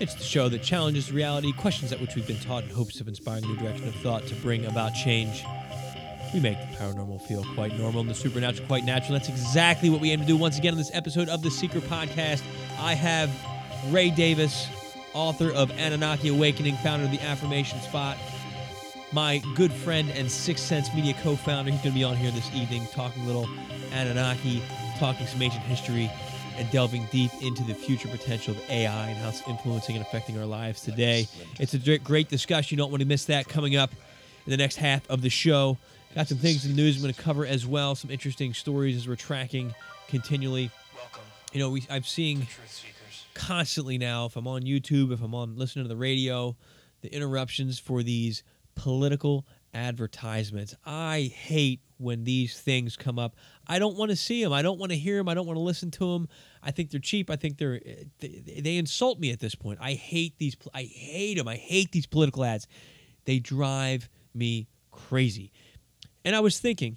It's the show that challenges reality, questions at which we've been taught in hopes of inspiring a new direction of thought to bring about change. We make the paranormal feel quite normal and the supernatural quite natural. That's exactly what we aim to do once again on this episode of the Seeker Podcast. I have Ray Davis, author of Anunnaki Awakening, founder of the Affirmation Spot, my good friend and Sixth Sense Media co founder. He's going to be on here this evening talking a little Anunnaki, talking some ancient history, and delving deep into the future potential of AI and how it's influencing and affecting our lives today. It's a great discussion. You don't want to miss that coming up in the next half of the show. Got some things in the news I'm going to cover as well, some interesting stories as we're tracking continually. You know, we, I'm seeing constantly now, if I'm on YouTube, if I'm on listening to the radio, the interruptions for these political advertisements. I hate when these things come up. I don't want to see them. I don't want to hear them. I don't want to listen to them. I think they're cheap. I think they're eh, they, they insult me at this point. I hate these. I hate them. I hate these political ads. They drive me crazy. And I was thinking,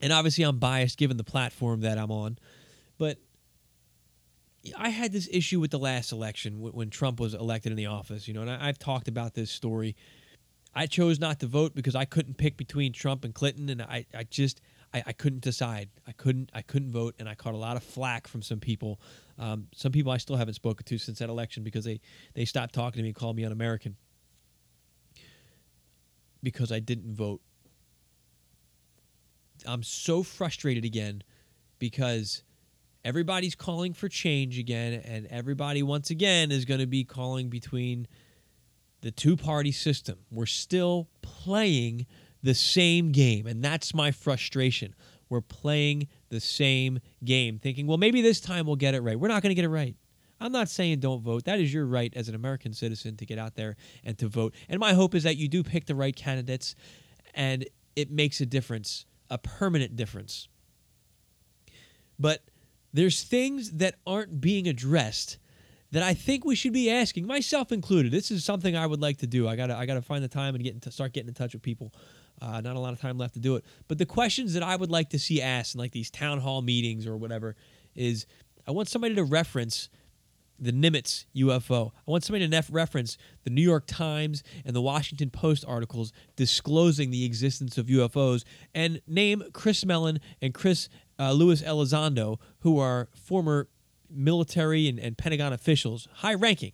and obviously I'm biased given the platform that I'm on, but I had this issue with the last election when Trump was elected in the office, you know, and I've talked about this story I chose not to vote because I couldn't pick between Trump and Clinton, and I, I just I, I couldn't decide. I couldn't I couldn't vote, and I caught a lot of flack from some people. Um, some people I still haven't spoken to since that election because they they stopped talking to me and called me un-American because I didn't vote. I'm so frustrated again because everybody's calling for change again, and everybody once again is going to be calling between the two party system. We're still playing the same game, and that's my frustration. We're playing the same game, thinking, well, maybe this time we'll get it right. We're not going to get it right. I'm not saying don't vote. That is your right as an American citizen to get out there and to vote. And my hope is that you do pick the right candidates and it makes a difference, a permanent difference. But there's things that aren't being addressed that I think we should be asking, myself included. This is something I would like to do. I gotta I gotta find the time and get into, start getting in touch with people. Uh, not a lot of time left to do it. But the questions that I would like to see asked in like these town hall meetings or whatever is I want somebody to reference the Nimitz UFO. I want somebody to nef- reference the New York Times and the Washington Post articles disclosing the existence of UFOs and name Chris Mellon and Chris uh, Elizondo, who are former military and, and Pentagon officials, high ranking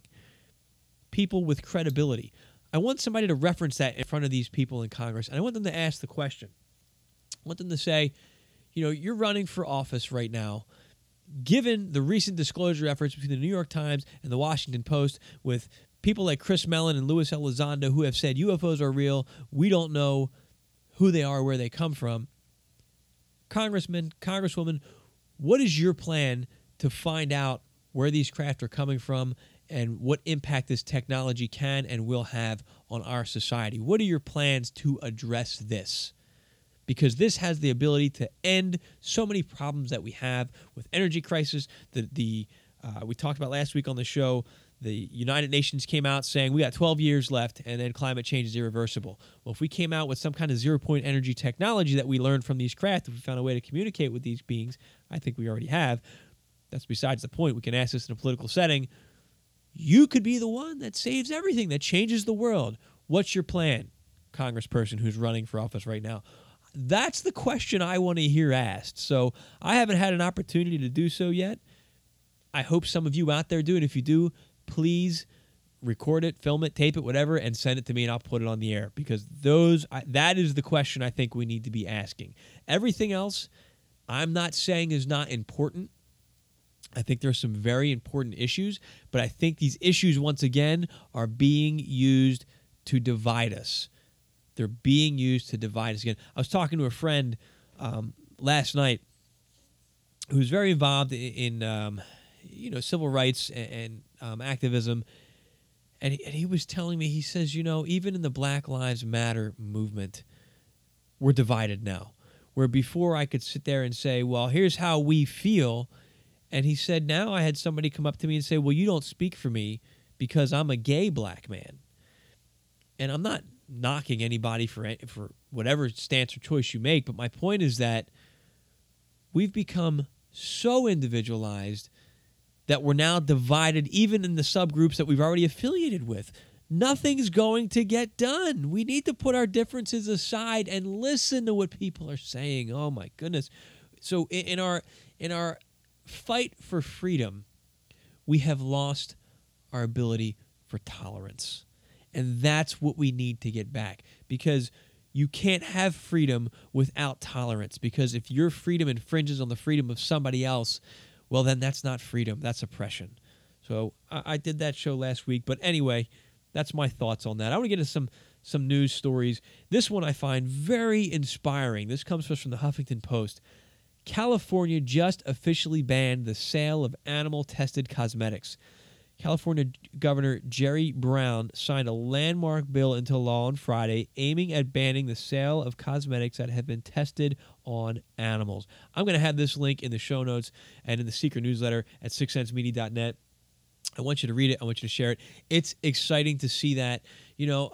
people with credibility. I want somebody to reference that in front of these people in Congress, and I want them to ask the question. I want them to say, you know, you're running for office right now. Given the recent disclosure efforts between the New York Times and the Washington Post, with people like Chris Mellon and Luis Elizondo who have said UFOs are real, we don't know who they are, where they come from. Congressman, Congresswoman, what is your plan to find out where these craft are coming from and what impact this technology can and will have on our society. What are your plans to address this? Because this has the ability to end so many problems that we have with energy crisis. The, the uh, we talked about last week on the show. The United Nations came out saying we got 12 years left and then climate change is irreversible. Well, if we came out with some kind of zero point energy technology that we learned from these craft, if we found a way to communicate with these beings, I think we already have, that's besides the point. We can ask this in a political setting. You could be the one that saves everything, that changes the world. What's your plan, congressperson who's running for office right now? That's the question I want to hear asked. So I haven't had an opportunity to do so yet. I hope some of you out there do. And if you do, please record it, film it, tape it, whatever, and send it to me, and I'll put it on the air because those that is the question I think we need to be asking. Everything else, I'm not saying is not important. I think there are some very important issues, but I think these issues, once again, are being used to divide us. They're being used to divide us again. I was talking to a friend um, last night who's very involved in, in um, you know, civil rights and, and um, activism. And he, and he was telling me, he says, you know, even in the Black Lives Matter movement, we're divided now. Where before I could sit there and say, well, here's how we feel. And he said, now I had somebody come up to me and say, well, you don't speak for me because I'm a gay black man. And I'm not knocking anybody for for whatever stance or choice you make, but my point is that we've become so individualized that we're now divided even in the subgroups that we've already affiliated with. Nothing's going to get done. We need to put our differences aside and listen to what people are saying. Oh my goodness. So in our in our fight for freedom, we have lost our ability for tolerance. And that's what we need to get back because you can't have freedom without tolerance. Because if your freedom infringes on the freedom of somebody else, well, then that's not freedom, that's oppression. So I, I did that show last week. But anyway, that's my thoughts on that. I want to get into some some news stories. This one I find very inspiring. This comes from the Huffington Post. California just officially banned the sale of animal tested cosmetics. California Governor Jerry Brown signed a landmark bill into law on Friday aiming at banning the sale of cosmetics that have been tested on animals. I'm going to have this link in the show notes and in the secret newsletter at sixcentsmedia.net. I want you to read it. I want you to share it. It's exciting to see that, you know,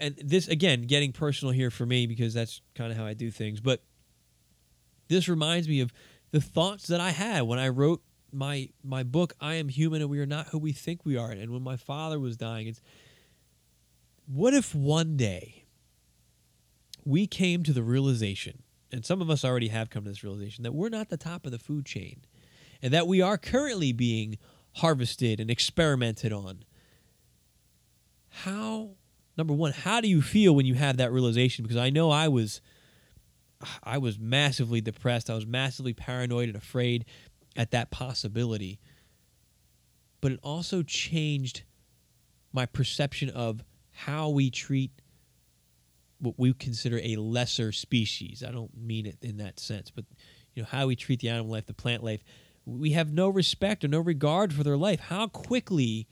and this, again, getting personal here for me because that's kind of how I do things. But this reminds me of the thoughts that I had when I wrote my my book i am human and we are not who we think we are. And when my father was dying it's what if one day we came to the realization and some of us already have come to this realization that we're not the top of the food chain and that we are currently being harvested and experimented on? How number one how do you feel when you have that realization? Because i know i was i was massively depressed i was massively paranoid and afraid at that possibility. But it also changed my perception of how we treat what we consider a lesser species. I don't mean it in that sense, but you know how we treat the animal life, the plant life. We have no respect or no regard for their life. How quickly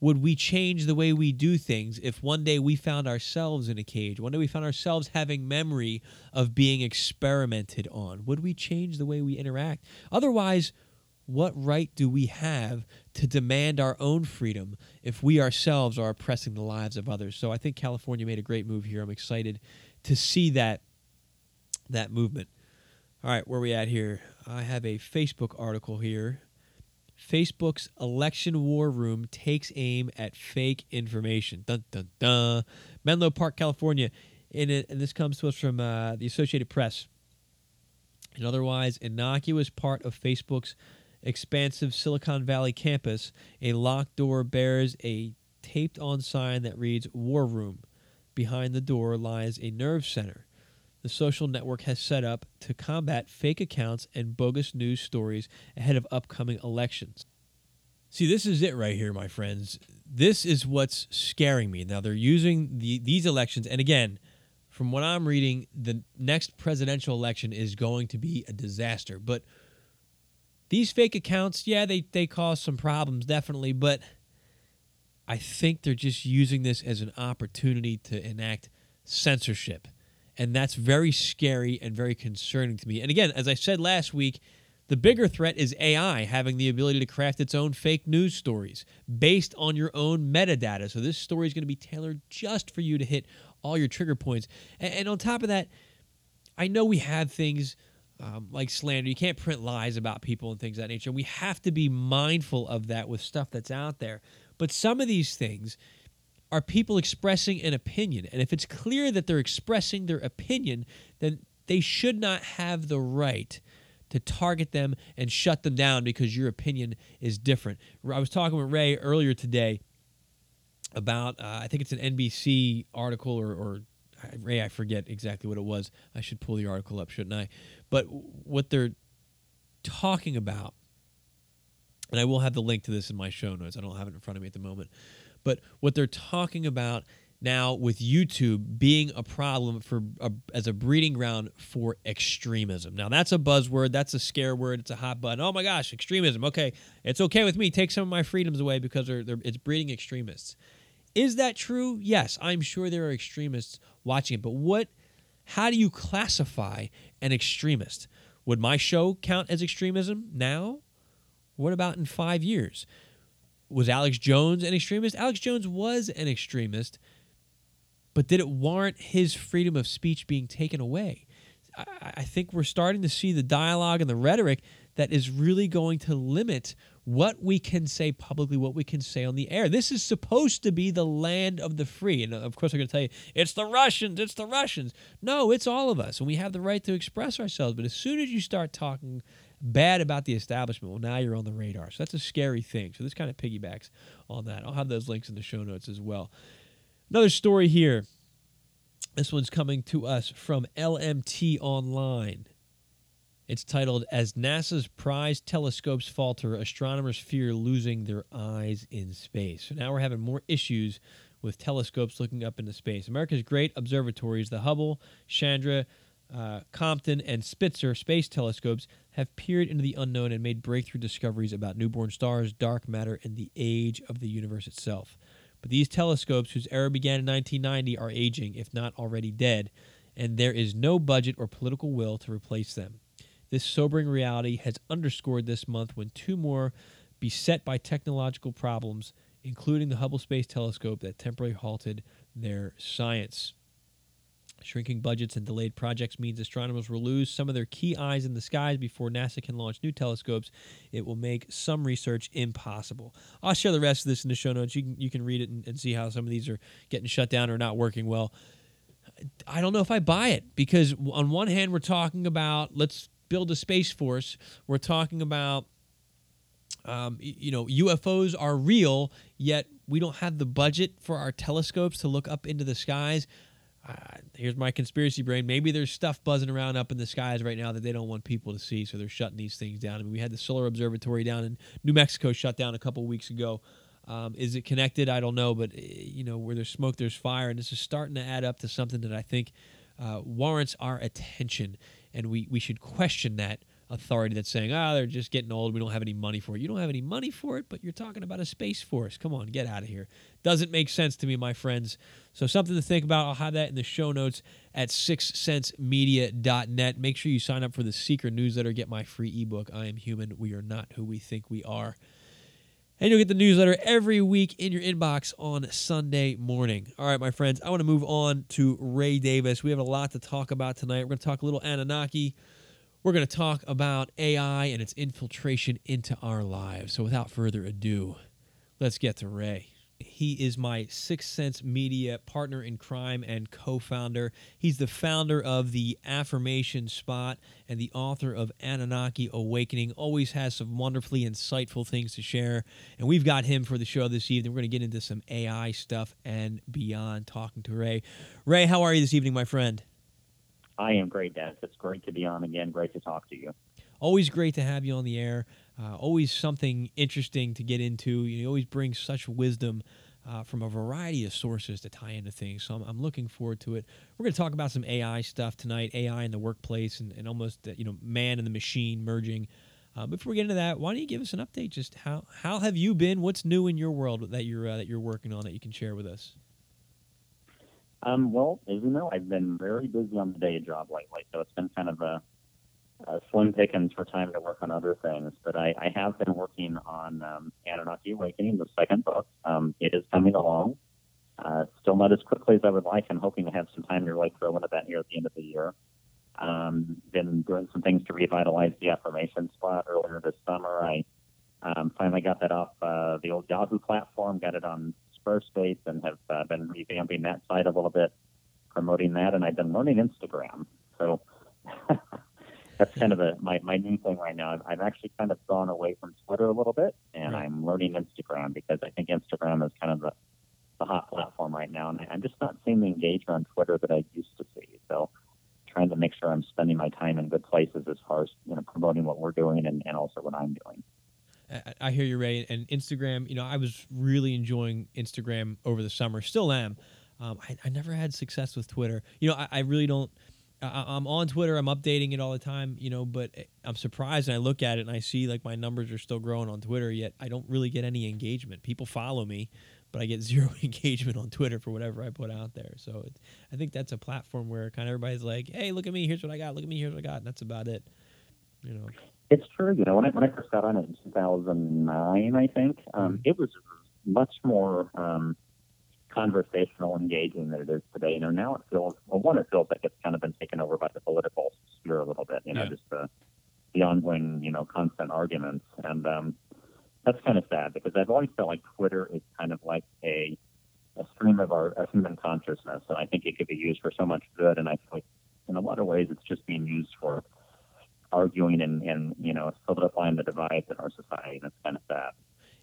would we change the way we do things if one day we found ourselves in a cage? One day we found ourselves having memory of being experimented on? Would we change the way we interact? Otherwise, what right do we have to demand our own freedom if we ourselves are oppressing the lives of others? So I think California made a great move here. I'm excited to see that that movement. All right, where are we at here? I have a Facebook article here Facebook's election war room takes aim at fake information. Dun dun dun. Menlo Park, California. And, it, and this comes to us from uh, the Associated Press. An otherwise innocuous part of Facebook's expansive Silicon Valley campus, a locked door bears a taped on sign that reads War Room. Behind the door lies a nerve center the social network has set up to combat fake accounts and bogus news stories ahead of upcoming elections. See, this is it right here, my friends. This is what's scaring me. Now, they're using the, these elections, and again, from what I'm reading, the next presidential election is going to be a disaster. But these fake accounts, yeah, they, they cause some problems, definitely, but I think they're just using this as an opportunity to enact censorship and that's very scary and very concerning to me. And again, as I said last week, the bigger threat is AI having the ability to craft its own fake news stories based on your own metadata. So this story is going to be tailored just for you to hit all your trigger points. And, and on top of that, I know we have things um, like slander. You can't print lies about people and things of that nature. We have to be mindful of that with stuff that's out there. But some of these things, are people expressing an opinion. And if it's clear that they're expressing their opinion, then they should not have the right to target them and shut them down because your opinion is different. I was talking with Ray earlier today about, uh, I think it's an NBC article or, or Ray, I forget exactly what it was. I should pull the article up, shouldn't I? But what they're talking about, and I will have the link to this in my show notes. I don't have it in front of me at the moment. But what they're talking about now with YouTube being a problem for a, as a breeding ground for extremism. Now that's a buzzword, that's a scare word, it's a hot button. Oh my gosh, extremism. Okay, it's okay with me. Take some of my freedoms away because they're, they're, it's breeding extremists. Is that true? Yes, I'm sure there are extremists watching it. But what? How do you classify an extremist? Would my show count as extremism now? What about in five years? Was Alex Jones an extremist? Alex Jones was an extremist but did it warrant his freedom of speech being taken away? I, I think we're starting to see the dialogue and the rhetoric that is really going to limit what we can say publicly, what we can say on the air. This is supposed to be the land of the free. And uh, of course, I'm going to tell you, it's the Russians, it's the Russians. No, it's all of us. And we have the right to express ourselves. But as soon as you start talking bad about the establishment, well, now you're on the radar. So that's a scary thing. So this kind of piggybacks on that. I'll have those links in the show notes as well. Another story here. This one's coming to us from LMT Online. It's titled As NASA's prized telescopes falter, astronomers fear losing their eyes in space. So now we're having more issues with telescopes looking up into space. America's great observatories, the Hubble, Chandra, uh, Compton, and Spitzer space telescopes, have peered into the unknown and made breakthrough discoveries about newborn stars, dark matter, and the age of the universe itself. But these telescopes, whose era began in 1990, are aging, if not already dead, and there is no budget or political will to replace them. This sobering reality has underscored this month when two more beset by technological problems, including the Hubble Space Telescope, that temporarily halted their science. Shrinking budgets and delayed projects means astronomers will lose some of their key eyes in the skies before NASA can launch new telescopes. It will make some research impossible. I'll share the rest of this in the show notes. You can, you can read it and, and see how some of these are getting shut down or not working well. I don't know if I buy it because, on one hand, we're talking about let's build a space force. We're talking about um, you know, UFOs are real, yet we don't have the budget for our telescopes to look up into the skies uh, here's my conspiracy brain. Maybe there's stuff buzzing around up in the skies right now that they don't want people to see, so they're shutting these things down. I mean, we had the Solar Observatory down in New Mexico shut down a couple weeks ago. Um, is it connected? I don't know, but eh, you know, where there's smoke, there's fire, and this is starting to add up to something that I think uh, warrants our attention, and we we should question that authority that's saying, ah, they're just getting old. We don't have any money for it. You don't have any money for it, but you're talking about a space force. Come on, get out of here. Doesn't make sense to me, my friends. So, something to think about. I'll have that in the show notes at sixcentsmedia.net. Make sure you sign up for the secret newsletter. Get my free ebook, I Am Human. We Are Not Who We Think We Are. And you'll get the newsletter every week in your inbox on Sunday morning. All right, my friends, I want to move on to Ray Davis. We have a lot to talk about tonight. We're going to talk a little Anunnaki. We're going to talk about AI and its infiltration into our lives. So, without further ado, let's get to Ray. He is my Sixth Sense Media partner in crime and co founder. He's the founder of the Affirmation Spot and the author of Anunnaki Awakening. Always has some wonderfully insightful things to share. And we've got him for the show this evening. We're going to get into some AI stuff and beyond talking to Ray. Ray, how are you this evening, my friend? I am great, Dennis. It's great to be on again. Great to talk to you. Always great to have you on the air. Uh, always something interesting to get into. You always bring such wisdom uh, from a variety of sources to tie into things. So I'm, I'm looking forward to it. We're going to talk about some AI stuff tonight, AI in the workplace, and, and almost uh, you know man and the machine merging. Uh, before we get into that, why don't you give us an update? Just how how have you been? What's new in your world that you're uh, that you're working on that you can share with us? Um, well, as you know, I've been very busy on the day job lately, so it's been kind of a, a slim pickings for time to work on other things. But I, I have been working on um, Anunnaki Awakening, the second book. Um, it is coming along. Uh, still not as quickly as I would like. I'm hoping to have some time to really throw into that here at the end of the year. Um, been doing some things to revitalize the affirmation spot earlier this summer. I um, finally got that off uh, the old Yahoo platform, got it on Squarespace and have uh, been revamping that site a little bit, promoting that, and I've been learning Instagram. So that's kind of a, my, my new thing right now. I've, I've actually kind of gone away from Twitter a little bit, and right. I'm learning Instagram because I think Instagram is kind of the, the hot platform right now, and I'm just not seeing the engagement on Twitter that I used to see. So trying to make sure I'm spending my time in good places as far as you know promoting what we're doing and, and also what I'm doing. I hear you, Ray. And Instagram, you know, I was really enjoying Instagram over the summer, still am. Um, I, I never had success with Twitter. You know, I, I really don't. I, I'm on Twitter. I'm updating it all the time. You know, but I'm surprised and I look at it and I see like my numbers are still growing on Twitter. Yet I don't really get any engagement. People follow me, but I get zero engagement on Twitter for whatever I put out there. So it, I think that's a platform where kind of everybody's like, "Hey, look at me. Here's what I got. Look at me. Here's what I got." And that's about it. You know. It's true. You know, when I when I first got on it in 2009, I think um, Mhm. it was much more um, conversational, engaging than it is today. You know, now it feels well. One, it feels like it's kind of been taken over by the political sphere a little bit. You know, Yeah. just the the ongoing, you know, constant arguments, and um, that's kind of sad because I've always felt like Twitter is kind of like a a stream of our of human consciousness, and I think it could be used for so much good. And I feel like in a lot of ways, it's just being used for arguing and, and you know solidifying the divides in our society, and it's kind of sad.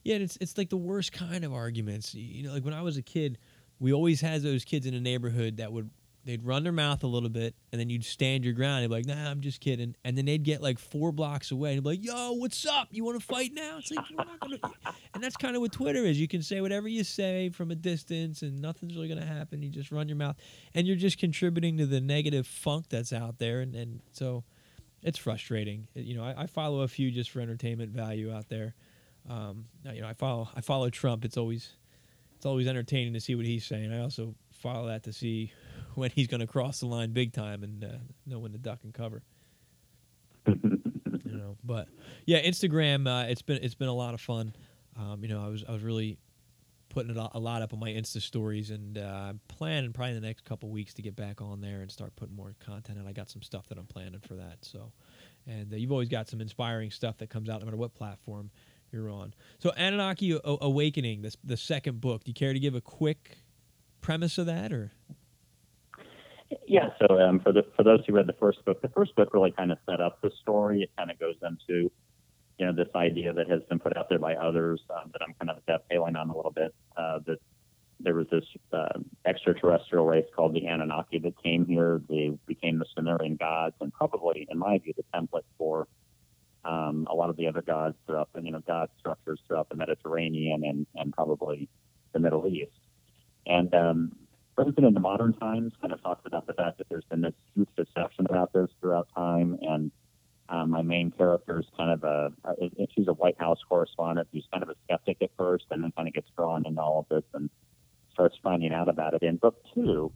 Yeah, and it's it's like the worst kind of arguments. You know, like when I was a kid, we always had those kids in the neighborhood that would they'd run their mouth a little bit, and then you'd stand your ground. You'd be like, "Nah, I'm just kidding," and then they'd get like four blocks away, and be like, "Yo, what's up? You want to fight now?" It's like we're not gonna. And that's kind of what Twitter is. You can say whatever you say from a distance, and nothing's really gonna happen. You just run your mouth, and you're just contributing to the negative funk that's out there, and and so it's frustrating. You know, I, I follow a few just for entertainment value out there. Um, you know, I follow I follow Trump. It's always it's always entertaining to see what he's saying. I also follow that to see when he's going to cross the line big time and uh, know when to duck and cover. You know, but yeah, Instagram. Uh, it's been it's been a lot of fun. Um, you know, I was I was really putting a lot up on my Insta stories, and uh, I'm planning probably in the next couple weeks to get back on there and start putting more content. And I got some stuff that I'm planning for that. So, and uh, you've always got some inspiring stuff that comes out no matter what platform you're on. So, Anunnaki Awakening, this the second book. Do you care to give a quick premise of that, or Yeah. So um, for the for those who read the first book, the first book really kind of set up the story. It kind of goes into you know this idea that has been put out there by others um, that I'm kind of dovetailing on a little bit. Uh, that there was this uh, extraterrestrial race called the Anunnaki that came here. They became the Sumerian gods, and probably, in my view, the template for um, a lot of the other gods throughout the you know god structures throughout the Mediterranean and and probably the Middle East. And um, President into modern times kind of talks about the fact that there's been this huge deception about this throughout time. And um, my main character is kind of a, a, she's a White House correspondent who's kind of a skeptic at first and then kind of gets drawn into all of this and starts finding out about it. In book two,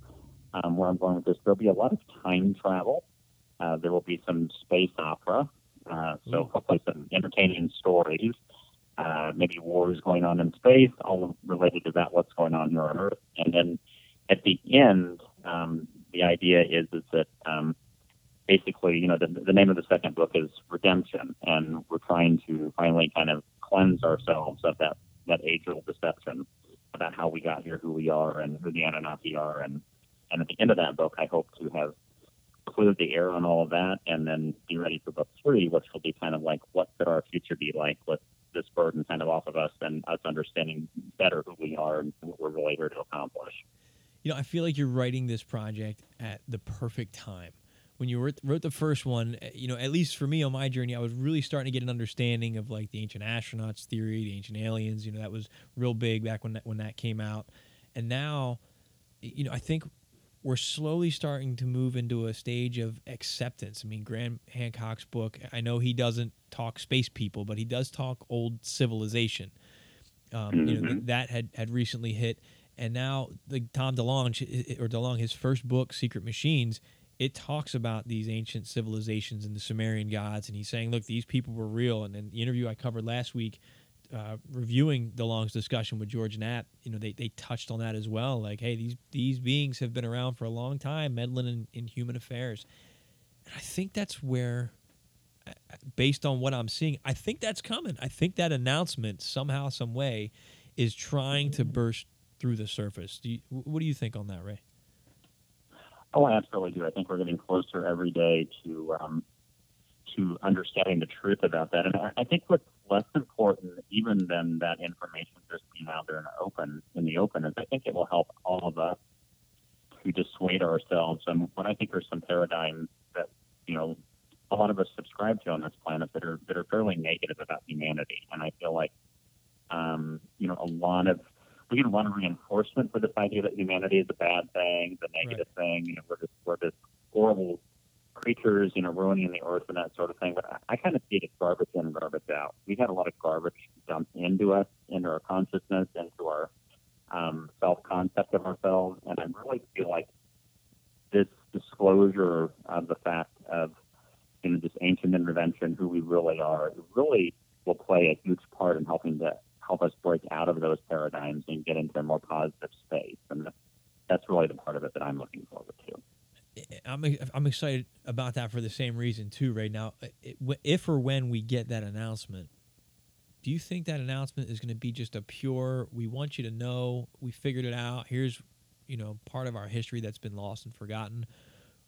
um, where I'm going with this, there'll be a lot of time travel. Uh, there will be some space opera. Uh, so Mm. hopefully some entertaining stories. Uh, maybe wars going on in space, all related to that, what's going on here on Earth. And then at the end, um, the idea is is that um, basically, you know, the, the name of the second book is Redemption, and we're trying to finally kind of cleanse ourselves of that that age-old deception about how we got here, who we are, and who the Anunnaki are, and and at the end of that book, I hope to have cleared the air on all of that, and then be ready for book three, which will be kind of like what could our future be like with this burden kind of off of us, and us understanding better who we are and what we're really here to accomplish. you know, I feel like you're writing this project at the perfect time. When you wrote, wrote the first one, eh, you know, at least for me on my journey, I was really starting to get an understanding of like the ancient astronauts theory, the ancient aliens. You know, that was real big back when that when that came out, and now, you know, I think we're slowly starting to move into a stage of acceptance. I mean, Graham Hancock's book, I know he doesn't talk space people, but he does talk old civilization. Um, You know, th- that had had recently hit, and now the Tom DeLonge or DeLonge, his first book, Secret Machines, it talks about these ancient civilizations and the Sumerian gods, and he's saying, look, these people were real. And in the interview I covered last week, uh, reviewing DeLonge's discussion with George Knapp, you know, they, they touched on that as well. Like, hey, these these beings have been around for a long time, meddling in, in human affairs. And I think that's where, uh, based on what I'm seeing, I think that's coming. I think that announcement somehow, some way, is trying to burst through the surface. Do you, what do you think on that, Ray? Oh, I absolutely do. I think we're getting closer every day to um, to understanding the truth about that. And I, think what's less important, even than that information just being out there in the open, in the open, is I think it will help all of us to dissuade ourselves. And what I think are some paradigms that you know a lot of us subscribe to on this planet that are that are fairly negative about humanity. And I feel like um, you know a lot of we lot of reinforcement for this idea that humanity is a bad thing, the negative thing. You know, we're just we're just horrible creatures, you know, ruining the earth and that sort of thing. But I, I kind of see it as garbage in, garbage out. We've had a lot of garbage dumped into us, into our consciousness, into our um, self concept of ourselves, and I really feel like this disclosure of the fact of you know this ancient intervention, who we really are, really will play a huge part in helping to help us break out of those paradigms and get into a more positive space. And that's really the part of it that I'm looking forward to. I'm I'm excited about that for the same reason too. Right now, if or when we get that announcement, do you think that announcement is going to be just a pure? We want you to know we figured it out. Here's you know part of our history that's been lost and forgotten.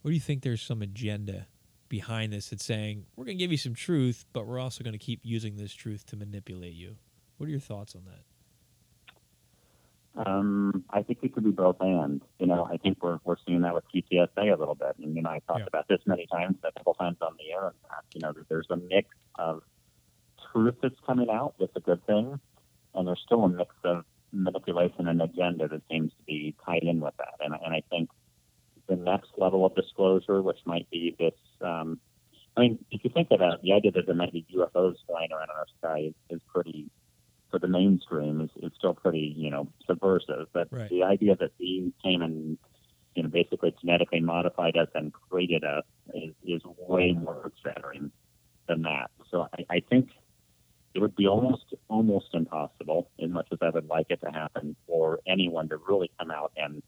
Or do you think there's some agenda behind this that's saying we're going to give you some truth, but we're also going to keep using this truth to manipulate you? What are your thoughts on that? Um, I think it could be both and. You know, I think we're we're seeing that with TTSA a little bit. And you know, I talked yeah. about this many times, a couple times on the air. You know, that there's a mix of truth that's coming out that's a good thing, and there's still a mix of manipulation and agenda that seems to be tied in with that. And and I think the next level of disclosure, which might be this. Um, I mean, if you think about the idea that there might be UFOs flying around in our sky is, is pretty for the mainstream is, is still pretty, you know, subversive. But right. the idea that beings came and, you know, basically genetically modified us and created us is, is way more earth-shattering than that. So I, I think it would be almost almost impossible, as much as I would like it to happen, for anyone to really come out and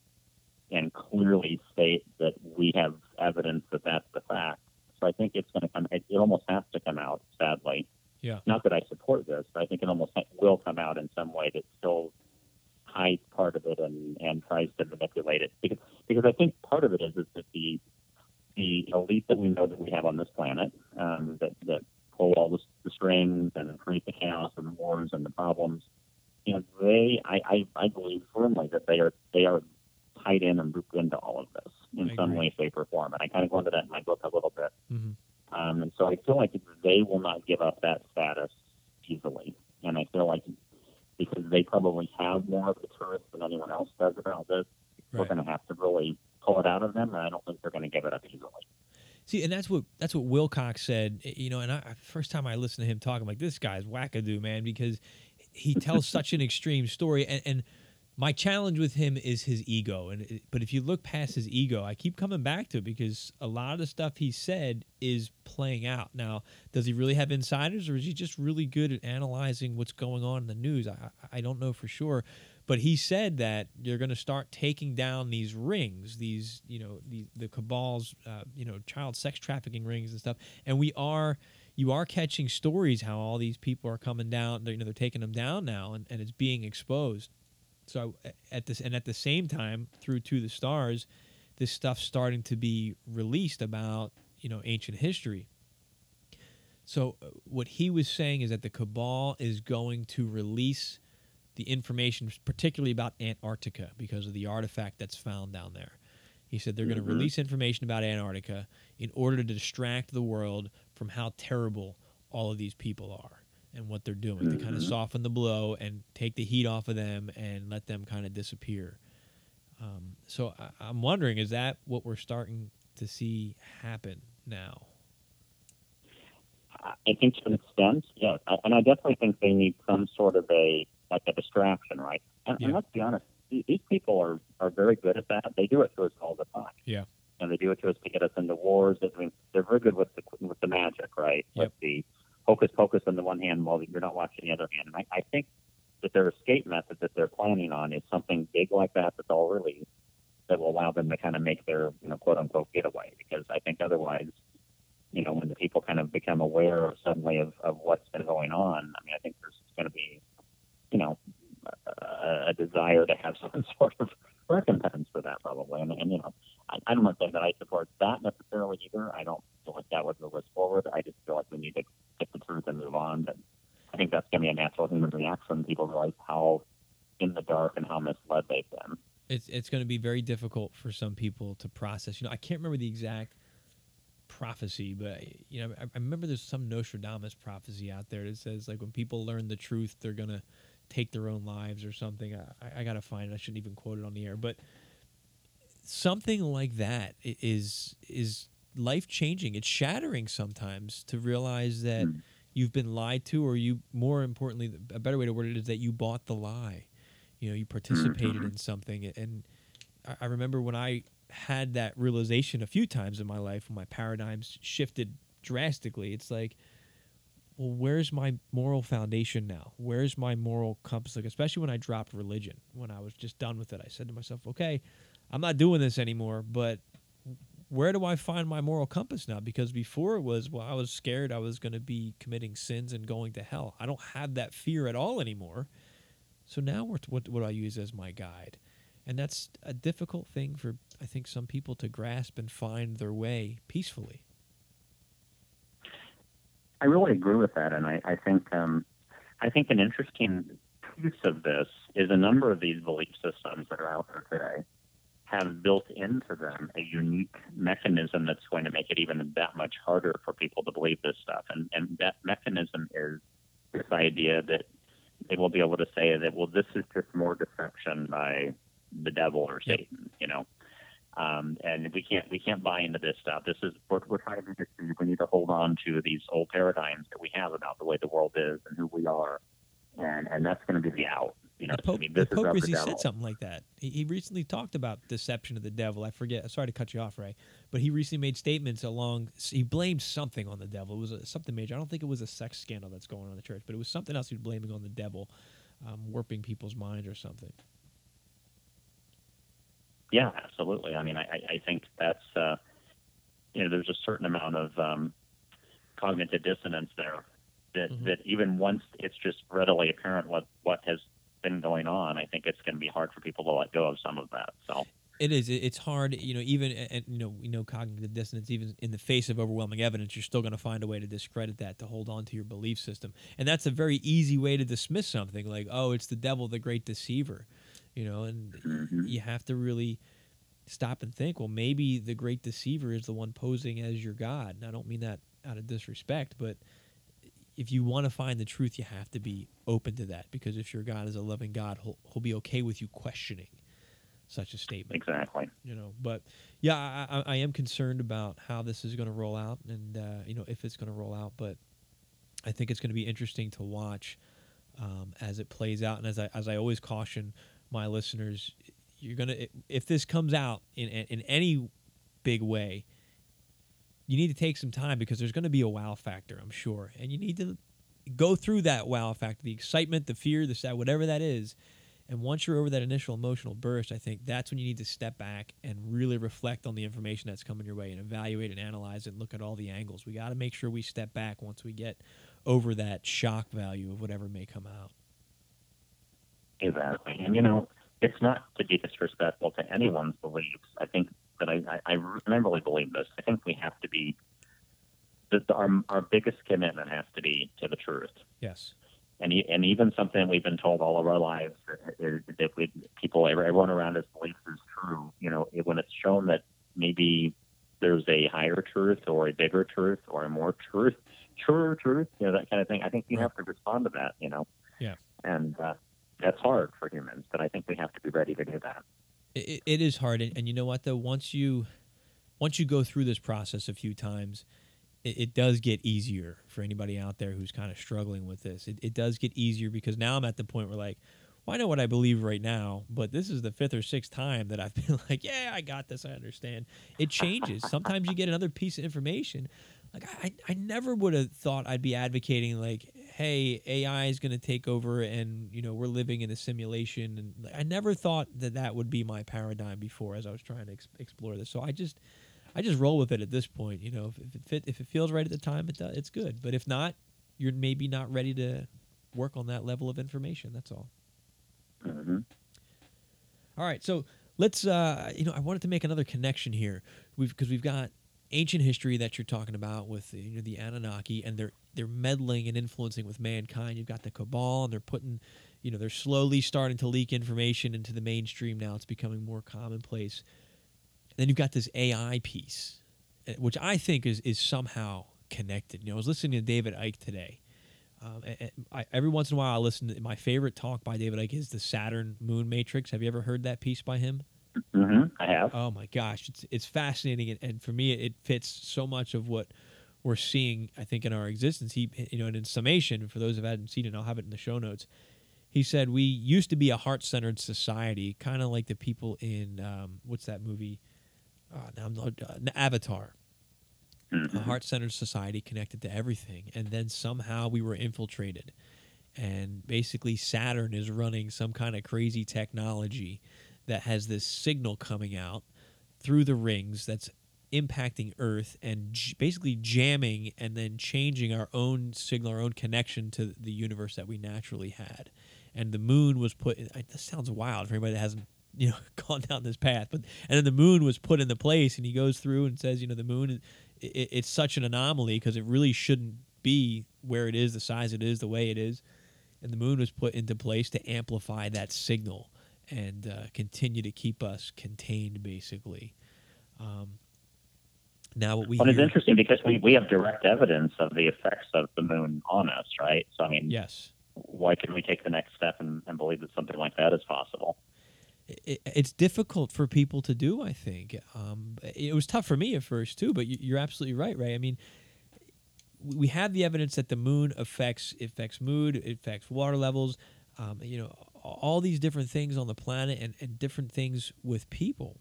and clearly state that we have evidence that that's the fact. So I think it's going to come. It, it almost has to come out, sadly, yeah. Not that I support this, but I think it almost will come out in some way that still hides part of it and, and tries to manipulate it. Because because I think part of it is, is that the the elite that we know that we have on this planet um, that that pull all the, the strings and create the chaos and the wars and the problems. You know, they I, I, I believe firmly that they are they are tied in and grouped into all of this in I some agree. way, shape, or form. And I kind of go into that in my book a little bit. Mm-hmm. Um, and so I feel like they will not give up that status easily. And I feel like because they probably have more of the truth than anyone else does about this, Right. we're going to have to really pull it out of them. And I don't think they're going to give it up easily. See, and that's what that's what Wilcock said. You know, and I first time I listened to him talk, I'm like, this guy's wackadoo, man, because he tells such an extreme story. And, and my challenge with him is his ego. And it- but if you look past his ego, I keep coming back to it because a lot of the stuff he said is playing out. Now, does he really have insiders, or is he just really good at analyzing what's going on in the news? I I I don't know for sure. But he said that you're going to start taking down these rings, these you know the the cabal's uh, you know child sex trafficking rings and stuff, and we are you are catching stories how all these people are coming down. They're, you know they're taking them down now, and, and it's being exposed. So at this and at the same time, through to the stars, this stuff starting to be released about you know ancient history. So uh, what he was saying is that the cabal is going to release the information, particularly about Antarctica, because of the artifact that's found down there. He said they're going to release information about Antarctica in order to distract the world from how terrible all of these people are and what they're doing to kind of soften the blow and take the heat off of them and let them kind of disappear. Um, so I, I'm wondering, is that what we're starting to see happen now? I think to an extent, yes. I- And I definitely think they need some sort of a, like a distraction, right? And, Yeah. and let's be honest, these people are, are very good at that. They do it to us all the time. Yeah. And they do it to us to get us into wars. I mean, they're very good with the, with the magic, right? Yep. With the hocus pocus on the one hand while you're not watching the other hand. And I, I think that their escape method that they're planning on is something big like that that's all released that will allow them to kind of make their, you know, quote unquote getaway. Because I think otherwise, you know, when the people kind of become aware of suddenly of, of what's been going on, I mean, I think there's going to be, you know, a, a desire to have some sort of recompense for that probably. And, and you know, I, I don't want to say that I support that necessarily either. I don't feel like that would move us forward. I just feel like we need to get the truth and move on. But I think that's going to be a natural human reaction. People realize how in the dark and how misled they've been. it's it's going to be very difficult for some people to process. You know, I can't remember the exact prophecy, but you know, I, I remember there's some Nostradamus prophecy out there that says like when people learn the truth, they're gonna take their own lives or something. I, I got to find it. I shouldn't even quote it on the air, but something like that is is life changing. It's shattering sometimes to realize that Mm. you've been lied to, or you more importantly, a better way to word it is that you bought the lie. You know, you participated Mhm. in something, and I, I remember when I had that realization a few times in my life when my paradigms shifted drastically. It's like, well, where's my moral foundation now? Where's my moral compass? Like, especially when I dropped religion, when I was just done with it, I said to myself, okay, I'm not doing this anymore, but where do I find my moral compass now? Because before it was, well, I was scared I was going to be committing sins and going to hell. I don't have that fear at all anymore. So now what, what, do I use as my guide? And that's a difficult thing for, I think, some people to grasp and find their way peacefully. I really agree with that, and I, I think um, I think an interesting piece of this is a number of these belief systems that are out there today have built into them a unique mechanism that's going to make it even that much harder for people to believe this stuff. And and that mechanism is this idea that they will be able to say that well, this is just more deception by the devil or Satan, you know. Um, and we can't we can't buy into this stuff. This is we're, we're trying to deceive. We need to hold on to these old paradigms that we have about the way the world is and who we are, and and that's going to be the out. You know, the Pope, I mean, the Pope recently said something like that. He, he recently talked about deception of the devil. I forget. Sorry to cut you off, Ray, but he recently made statements along. He blamed something on the devil. It was a, something major. I don't think it was a sex scandal that's going on in the church, but it was something else he was blaming on the devil, um, warping people's minds or something. Yeah, absolutely. I mean, I, I- think that's uh, you know, there's a certain amount of um, cognitive dissonance there that Mhm. that even once it's just readily apparent what what has been going on, I think it's going to be hard for people to let go of some of that. So It is. It's hard, you know. Even and you know, we know cognitive dissonance. Even in the face of overwhelming evidence, you're still going to find a way to discredit that to hold on to your belief system, and that's a very easy way to dismiss something like, "Oh, it's the devil, the great deceiver," you know. And mhm. you have to really stop and think. Well, maybe the great deceiver is the one posing as your god. And I don't mean that out of disrespect, but if you want to find the truth, you have to be open to that because if your God is a loving God, he'll, he'll be okay with you questioning such a statement exactly. you know but yeah I, I, I am concerned about how this is going to roll out and uh, you know if it's going to roll out but i think it's going to be interesting to watch um, as it plays out and as I, as I always caution my listeners you're going to if this comes out in, in any big way you need to take some time because there's going to be a wow factor i'm sure and you need to go through that wow factor the excitement the fear the sad whatever that is and once you're over that initial emotional burst, I think that's when you need to step back and really reflect on the information that's coming your way and evaluate and analyze and look at all the angles. We got to make sure we step back once we get over that shock value of whatever may come out. Exactly. And, you know, it's not to be disrespectful to anyone's beliefs. I think that I, I, I really believe this. I think we have to be, that our, our biggest commitment has to be to the truth. Yes. And, and even something we've been told all of our lives is that we, people, everyone around us believes is true. You know, when it's shown that maybe there's a higher truth or a bigger truth or a more truth, truer truth, you know, that kind of thing, I think you have to respond to that, you know. Yeah. And uh, that's hard for humans, but I think we have to be ready to do that. It, it is hard, and, and you know what though? Once you once you go through this process a few times, it, it does get easier for anybody out there who's kind of struggling with this. It, it does get easier because now I'm at the point where like, well, I know what I believe right now, but this is the fifth or sixth time that I've been like, yeah, I got this, I understand. It changes. Sometimes you get another piece of information. Like I, I never would have thought I'd be advocating like, hey, AI is going to take over, and you know we're living in a simulation, and I never thought that that would be my paradigm before as I was trying to ex- explore this. So I just, I just roll with it at this point. You know, if, if it fit, if it feels right at the time, it does, it's good. But if not, you're maybe not ready to work on that level of information. That's all. hmm All right, so let's. Uh, you know, I wanted to make another connection here, we've because we've got ancient history that you're talking about with the, you know, the Anunnaki, and they're they're meddling and influencing with mankind. You've got the cabal, and they're putting, you know, they're slowly starting to leak information into the mainstream. Now it's becoming more commonplace. And then you've got this AI piece, eh, which I think is is somehow connected. You know, I was listening to David Icke today. Um, I, every once in a while, I listen to my favorite talk by David Icke is the Saturn Moon Matrix. Have you ever heard that piece by him? Hmm I have. Oh my gosh, it's it's fascinating, and, and for me, it fits so much of what we're seeing. I think in our existence, he you know, and in summation, for those who haven't seen it, I'll have it in the show notes. He said we used to be a heart-centered society, kind of like the people in um, what's that movie? Uh, now I'm, uh, Avatar. Mhm. A heart-centered society connected to everything, and then somehow we were infiltrated, and basically Saturn is running some kind of crazy technology that has this signal coming out through the rings that's impacting Earth and j- basically jamming and then changing our own signal, our own connection to the universe that we naturally had. And the moon was put. In, I- this sounds wild for anybody that hasn't you know gone down this path, but and then the moon was put in the place, and he goes through and says, you know, the moon, it, it's such an anomaly because it really shouldn't be where it is, the size it is, the way it is, and the moon was put into place to amplify that signal and uh, continue to keep us contained, basically. Um, now, what we Well, it's interesting because we, we have direct evidence of the effects of the moon on us, right? So, I mean, yes, why couldn't we take the next step and, and believe that something like that is possible? it, it's difficult for people to do. I think um, it was tough for me at first too. But you- you're absolutely right, Ray. I mean, we have the evidence that the moon affects affects mood, affects water levels. Um, you know, all these different things on the planet and, and different things with people.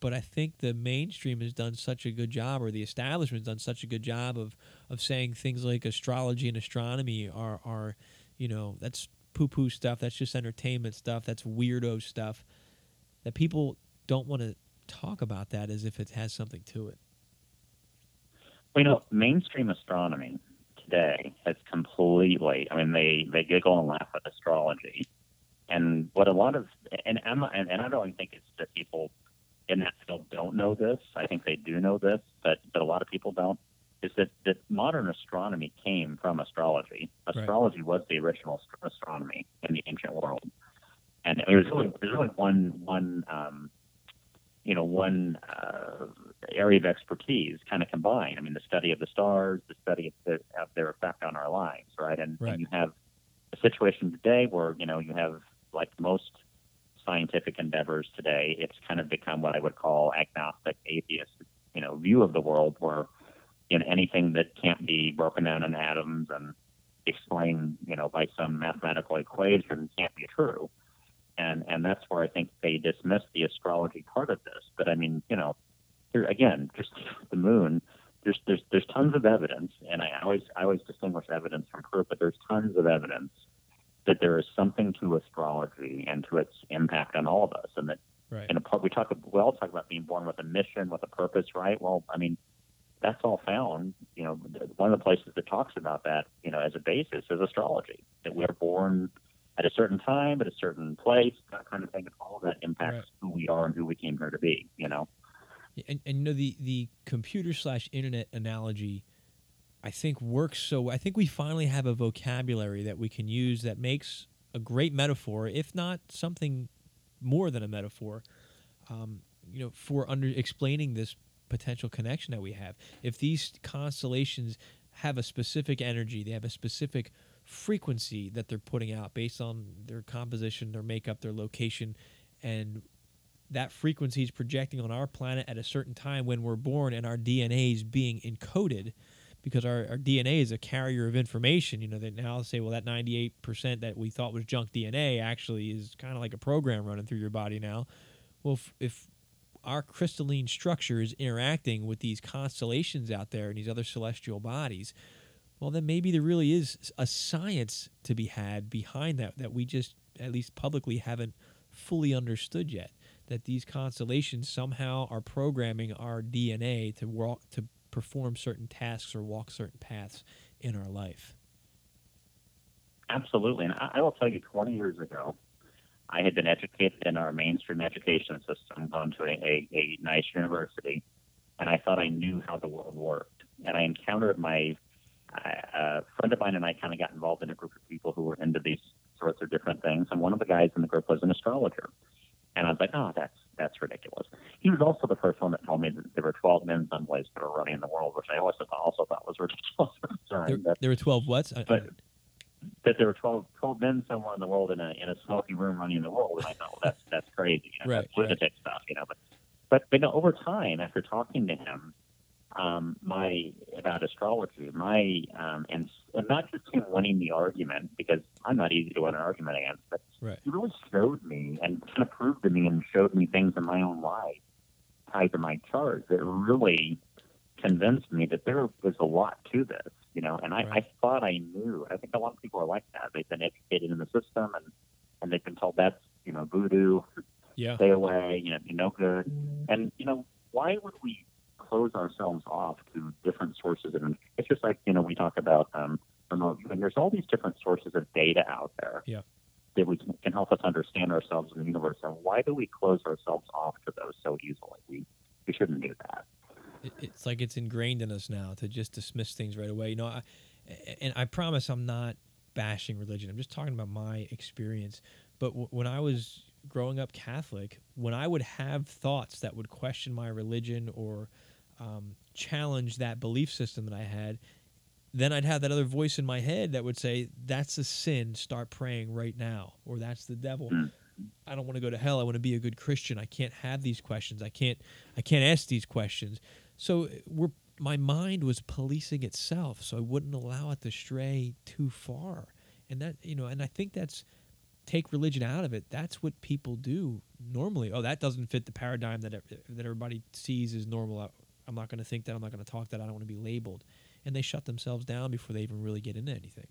But I think the mainstream has done such a good job, or the establishment's done such a good job of of saying things like astrology and astronomy are are, you know, that's poo poo stuff. That's just entertainment stuff. That's weirdo stuff. That people don't want to talk about that as if it has something to it. Well, you know, mainstream astronomy today has completely, I mean, they, they giggle and laugh at astrology. And what a lot of, and, not- and, and I don't think it's that people in that field don't know this. I think they do know this, but, but a lot of people don't. Is that, that modern astronomy came from astrology. Right. Astrology was the original astronomy in the ancient world. And there's really, there's really one, one, um, you know, one uh, area of expertise kind of combined. I mean, the study of the stars, the study of, the, of their effect on our lives, right? And, Right. and you have a situation today where you know you have like most scientific endeavors today, it's kind of become what I would call agnostic atheist, you know, view of the world, where you know anything that can't be broken down in atoms and explained, you know, by some mathematical equation can't be true and and that's where I think they dismiss the astrology part of this. But I mean, you know, here again, just the moon. There's there's there's tons of evidence, and I always I always distinguish evidence from proof. But there's tons of evidence that there is something to astrology and to its impact on all of us, and that Right. in a part we talk we all talk about being born with a mission, with a purpose, right? Well, I mean, that's all found. You know, one of the places that talks about that, you know, as a basis is astrology. That we are born at a certain time, at a certain place, that kind of thing. And all of that impacts Right. who we are and who we came here to be. You know, And, and you know the the computer slash internet analogy, I think works so. I think we finally have a vocabulary that we can use that makes a great metaphor, if not something more than a metaphor. Um, you know, for under explaining this potential connection that we have. If these constellations have a specific energy, they have a specific frequency that they're putting out based on their composition, their makeup, their location, and that frequency is projecting on our planet at a certain time when we're born and our DNA is being encoded because our, our DNA is a carrier of information. You know, they now say, well, that 98% that we thought was junk DNA actually is kind of like a program running through your body now. Well, if, if our crystalline structure is interacting with these constellations out there and these other celestial bodies, well, then maybe there really is a science to be had behind that that we just, at least publicly, haven't fully understood yet. That these constellations somehow are programming our DNA to walk, to perform certain tasks or walk certain paths in our life. absolutely. And I, will tell you, 20 years ago, I had been educated in our mainstream education system, gone to a, a, a nice university, and I thought I knew how the world worked. And I encountered my uh, a friend of mine and I kind of got involved in a group of people who were into these sorts of different things. And one of the guys in the group was an astrologer. And I was like, oh, that's that's ridiculous. He was also the first one that told me that there were 12 men someplace that were running in the world, which I also thought, also thought was ridiculous. at the time. There, But that there were 12 what's? I- but been somewhere in the world in a in a smoky room running the world, and I thought, well, that's that's crazy, you know, Right, that's lunatic stuff, you know. But but but no, over time, after talking to him, um, my about astrology, my um, and, and not just him winning the argument because I'm not easy to win an argument against, but Right. he really showed me and kind of proved to me and showed me things in my own life tied to my chart that really convinced me that there was a lot to this, you know. And I, I thought I knew. I think a lot of people are like that. They've been educated in the system and and they've been told that's you know voodoo, Yeah. stay away, you know, you're no good. And you know, why would we close ourselves off to different sources? And it's just like you know, we talk about um, remote viewing. There's all these different sources of data out there. Yeah. That we can, can help us understand ourselves in the universe. And why do we close ourselves off to those so easily? We we shouldn't do that. it's like it's ingrained in us now to just dismiss things right away. You know, I, and I promise I'm not bashing religion. I'm just talking about my experience. But w- when I was growing up Catholic, when I would have thoughts that would question my religion or um, challenge that belief system that I had, then I'd have that other voice in my head that would say, "That's a sin. Start praying right now," or "That's the devil." Mm. I don't want to go to hell. I want to be a good Christian. I can't have these questions. I can't. I can't ask these questions. So we're my mind was policing itself, so I wouldn't allow it to stray too far. And that you know, and I think that's take religion out of it. That's what people do normally. Oh, that doesn't fit the paradigm that that everybody sees as normal. I'm not going to think that. I'm not going to talk that. I don't want to be labeled. And they shut themselves down before they even really get into anything.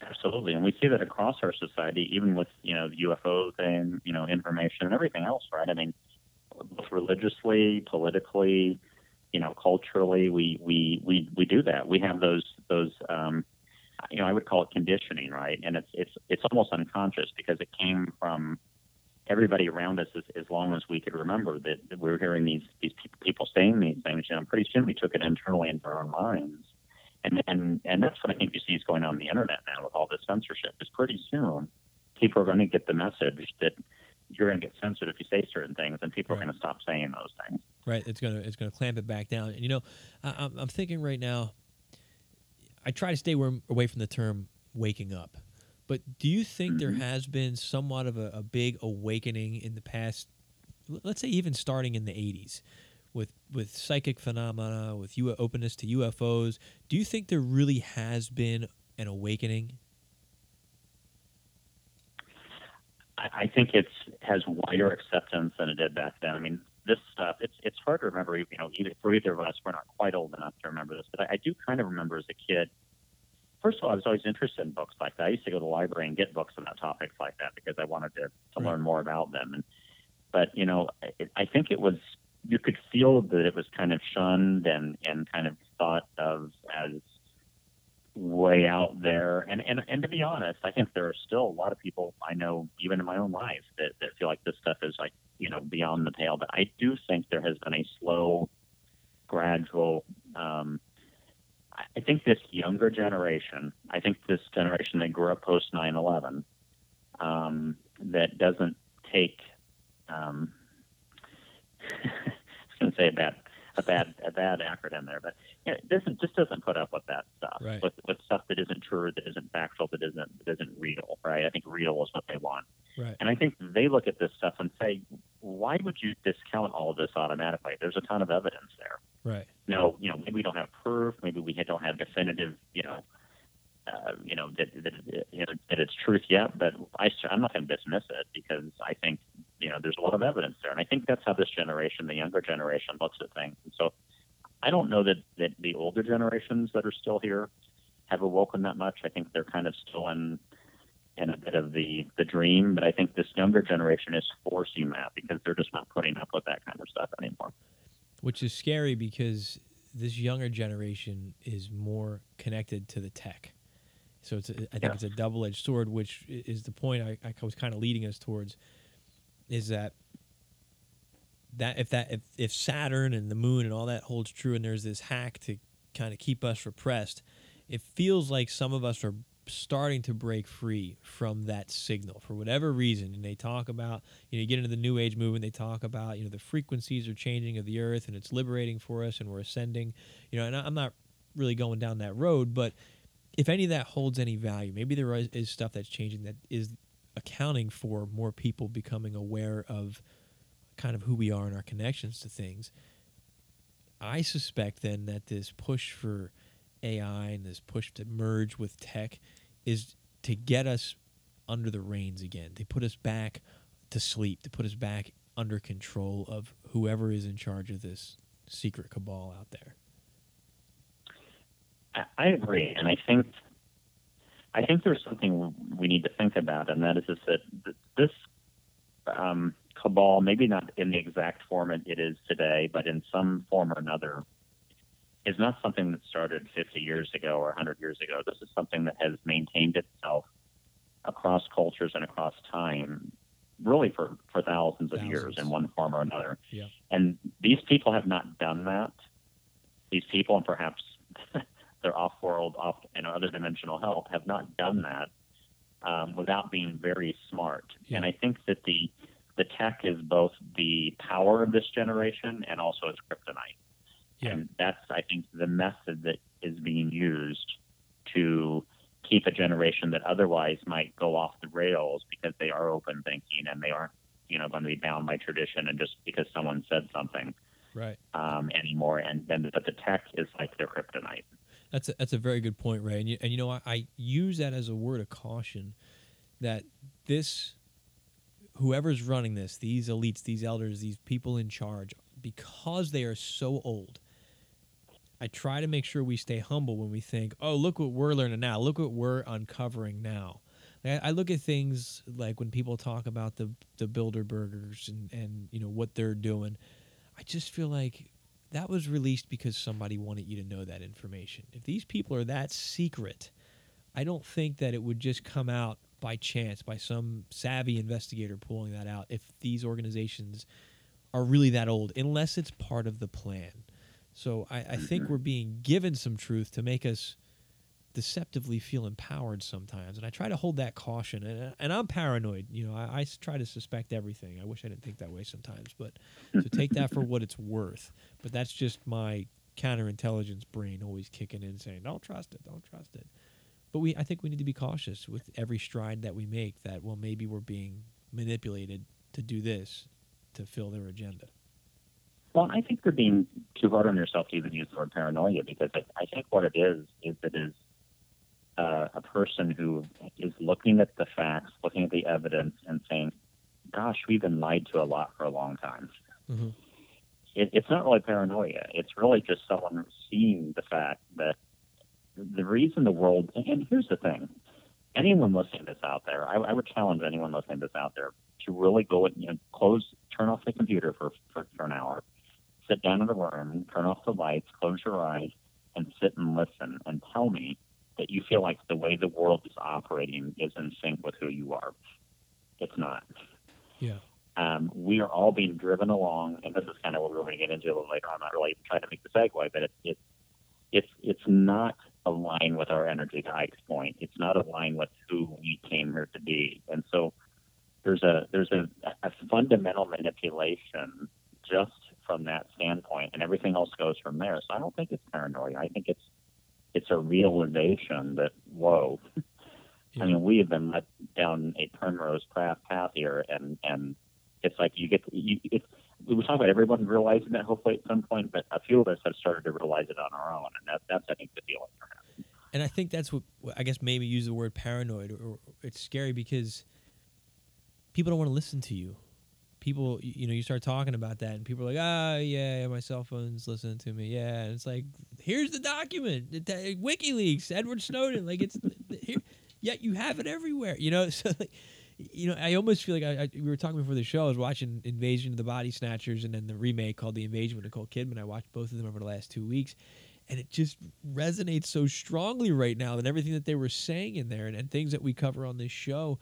Absolutely, and we see that across our society, even with you know the UFO thing, you know, information and everything else, right? I mean, both religiously, politically, you know, culturally, we we we we do that. We have those those, um, you know, I would call it conditioning, right? And it's it's it's almost unconscious because it came from everybody around us as, as long as we could remember that, that we were hearing these these pe- people saying these things. You know, pretty soon we took it internally into our minds. And, and and that's what I think you see is going on, on the internet now with all this censorship. Is pretty soon people are going to get the message that you're going to get censored if you say certain things, and people Right. are going to stop saying those things. Right. It's gonna it's gonna clamp it back down. And you know, I, I'm I'm thinking right now. I try to stay away from the term waking up, but do you think there Mhm. has been somewhat of a, a big awakening in the past? Let's say even starting in the '80s, with with psychic phenomena, with U- openness to UFOs. Do you think there really has been an awakening? I, I think it's has wider acceptance than it did back then. I mean, this stuff it's it's hard to remember. You know, either for either of us, we're not quite old enough to remember this, but I, I do kind of remember as a kid. First of all, I was always interested in books like that. I used to go to the library and get books about topics like that because I wanted to, to Right. learn more about them. And but you know, I, I think it was you could feel that it was kind of shunned and and kind of thought of as way out there. And, and and to be honest, I think there are still a lot of people I know, even in my own life, that, that feel like this stuff is like, you know, beyond the pale. But I do think there has been a slow, gradual um I- think this younger generation, I think this generation that grew up post 9 11, um, that doesn't take, um, I was going to say a bad, a bad, a bad acronym there, but you know, doesn't just doesn't put up with that stuff, Right. with, with stuff that isn't true, that isn't factual, that isn't that isn't real, right? I think real is what they want, Right. and I think they look at this stuff and say, why would you discount all of this automatically? There's a ton of evidence there Right. no, you know, maybe we don't have proof, maybe we don't have definitive, you know, uh, you know, that, that, you know, that it's truth yet, but I, I'm not going to dismiss it because I think, you know, there's a lot of evidence there. And I think that's how this generation, the younger generation, looks at things. And so I don't know that, that the older generations that are still here have awoken that much. I think they're kind of still in, in a bit of the, the dream, but I think this younger generation is forcing that because they're just not putting up with that kind of stuff anymore. which is scary because this younger generation is more connected to the tech. So it's a, I think Yeah. it's a double edged sword, which is the point I, I was kind of leading us towards, is that that if that if, if Saturn and the moon and all that holds true, and there's this hack to kind of keep us repressed, it feels like some of us are starting to break free from that signal for whatever reason and they talk about you know you get into the new age movement they talk about you know the frequencies are changing of the earth and it's liberating for us and we're ascending you know and i'm not really going down that road but if any of that holds any value, maybe there is, is stuff that's changing that is accounting for more people becoming aware of kind of who we are and our connections to things. I suspect then that this push for AI and this push to merge with tech is to get us under the reins again, to put us back to sleep, to put us back under control of whoever is in charge of this secret cabal out there. I agree, and I think I think there's something we need to think about, and that is, that this um, cabal, maybe not in the exact form it is today, but in some form or another, is not something that started 50 years ago or 100 years ago. This is something that has maintained itself across cultures and across time, really for, for thousands of thousands. years in one form or another. Yeah. And these people have not done that. These people, and perhaps their off-world, off and other dimensional help, have not done that um, without being very smart. Yeah. And I think that the the tech is both the power of this generation and also its kryptonite. Yeah. And that's, I think, the method that is being used to keep a generation that otherwise might go off the rails because they are open thinking and they aren't, you know, going to be bound by tradition and just because someone said something, right, um, anymore. And then, but the tech is like their kryptonite. That's a, that's a very good point, Ray. And you, and you know, I, I use that as a word of caution that this whoever's running this, these elites, these elders, these people in charge, because they are so old, I try to make sure we stay humble when we think, oh, look what we're learning now. Look what we're uncovering now. I, look at things like when people talk about the the Bilderbergers and and you know what they're doing. I just feel like that was released because somebody wanted you to know that information. If these people are that secret, I don't think that it would just come out by chance by some savvy investigator pulling that out if these organizations are really that old, unless it's part of the plan. So I, I think mm-hmm. we're being given some truth to make us deceptively feel empowered sometimes, and I try to hold that caution. And, and I'm paranoid, you know. I, I, try to suspect everything. I wish I didn't think that way sometimes, but so take that for what it's worth. But that's just my counterintelligence brain always kicking in, saying, "Don't trust it. Don't trust it." But we, I think we need to be cautious with every stride that we make. That well, maybe we're being manipulated to do this to fill their agenda. Well, I think you're being too hard on yourself to even use the word paranoia because I, I think what it is is it is uh, a person who is looking at the facts, looking at the evidence, and saying, "Gosh, we've been lied to a lot for a long time." Mm-hmm. It, it's not really paranoia. It's really just someone seeing the fact that the reason the world, and here's the thing, anyone listening to this out there, I, I would challenge anyone listening to this out there to really go and you know, close, turn off the computer for, for, for an hour, sit down in the room, turn off the lights, close your eyes, and sit and listen and tell me that you feel like the way the world is operating is in sync with who you are. It's not. Yeah. Um, we are all being driven along, and this is kind of what we're going to get into a little later. I'm not really trying to make the segue, but it's it's it's it's not aligned with our energy to Ike's point. It's not aligned with who we came here to be. And so there's a there's a, a fundamental manipulation just from that standpoint, and everything else goes from there. So I don't think it's paranoia. I think it's it's a realization that whoa. Yeah. I mean, we have been led down a primrose path path here, and and it's like you get you. It's, we were talking about everyone realizing that hopefully at some point, but a few of us have started to realize it on our own, and that, that's I think the deal. And I think that's what I guess maybe use the word paranoid, or, or it's scary because people don't want to listen to you. People, you know, you start talking about that, and people are like, "Ah, oh, yeah, my cell phone's listening to me." Yeah, and it's like, here's the document, the WikiLeaks, Edward Snowden, like it's here. Yet you have it everywhere, you know. So like, you know, I almost feel like I, I, we were talking before the show. I was watching Invasion of the Body Snatchers and then the remake called The Invasion with Nicole Kidman. I watched both of them over the last two weeks, and it just resonates so strongly right now that everything that they were saying in there and, and things that we cover on this show.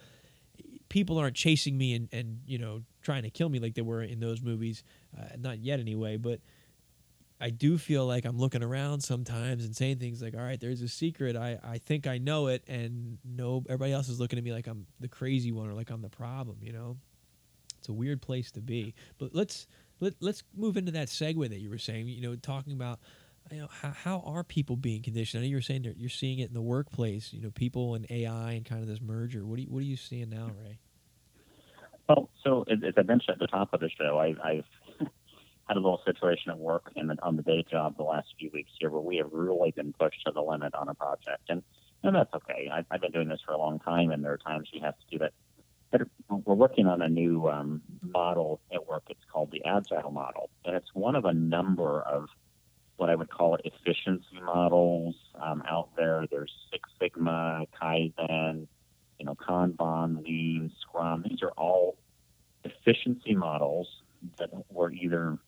People aren't chasing me and, and you know trying to kill me like they were in those movies, uh, not yet anyway. But I do feel like I'm looking around sometimes and saying things like, "All right, there's a secret. I, I think I know it, and no, everybody else is looking at me like I'm the crazy one or like I'm the problem." You know, it's a weird place to be. But let's let let's move into that segue that you were saying. You know, talking about you know, how, how are people being conditioned? I know you were saying that you're seeing it in the workplace. You know, people and AI and kind of this merger. What you, what are you seeing now, Ray? Well, so as I mentioned at the top of the show, I, I've had a little situation at work and on the day job the last few weeks here where we have really been pushed to the limit on a project, and and that's okay. I, I've been doing this for a long time, and there are times you have to do that. But we're working on a new um, model at work. It's called the Agile model, and it's one of a number of what I would call efficiency models um, out there. There's Six Sigma, Kaizen, you know, Kanban, Lean, Scrum. These are all efficiency models that were either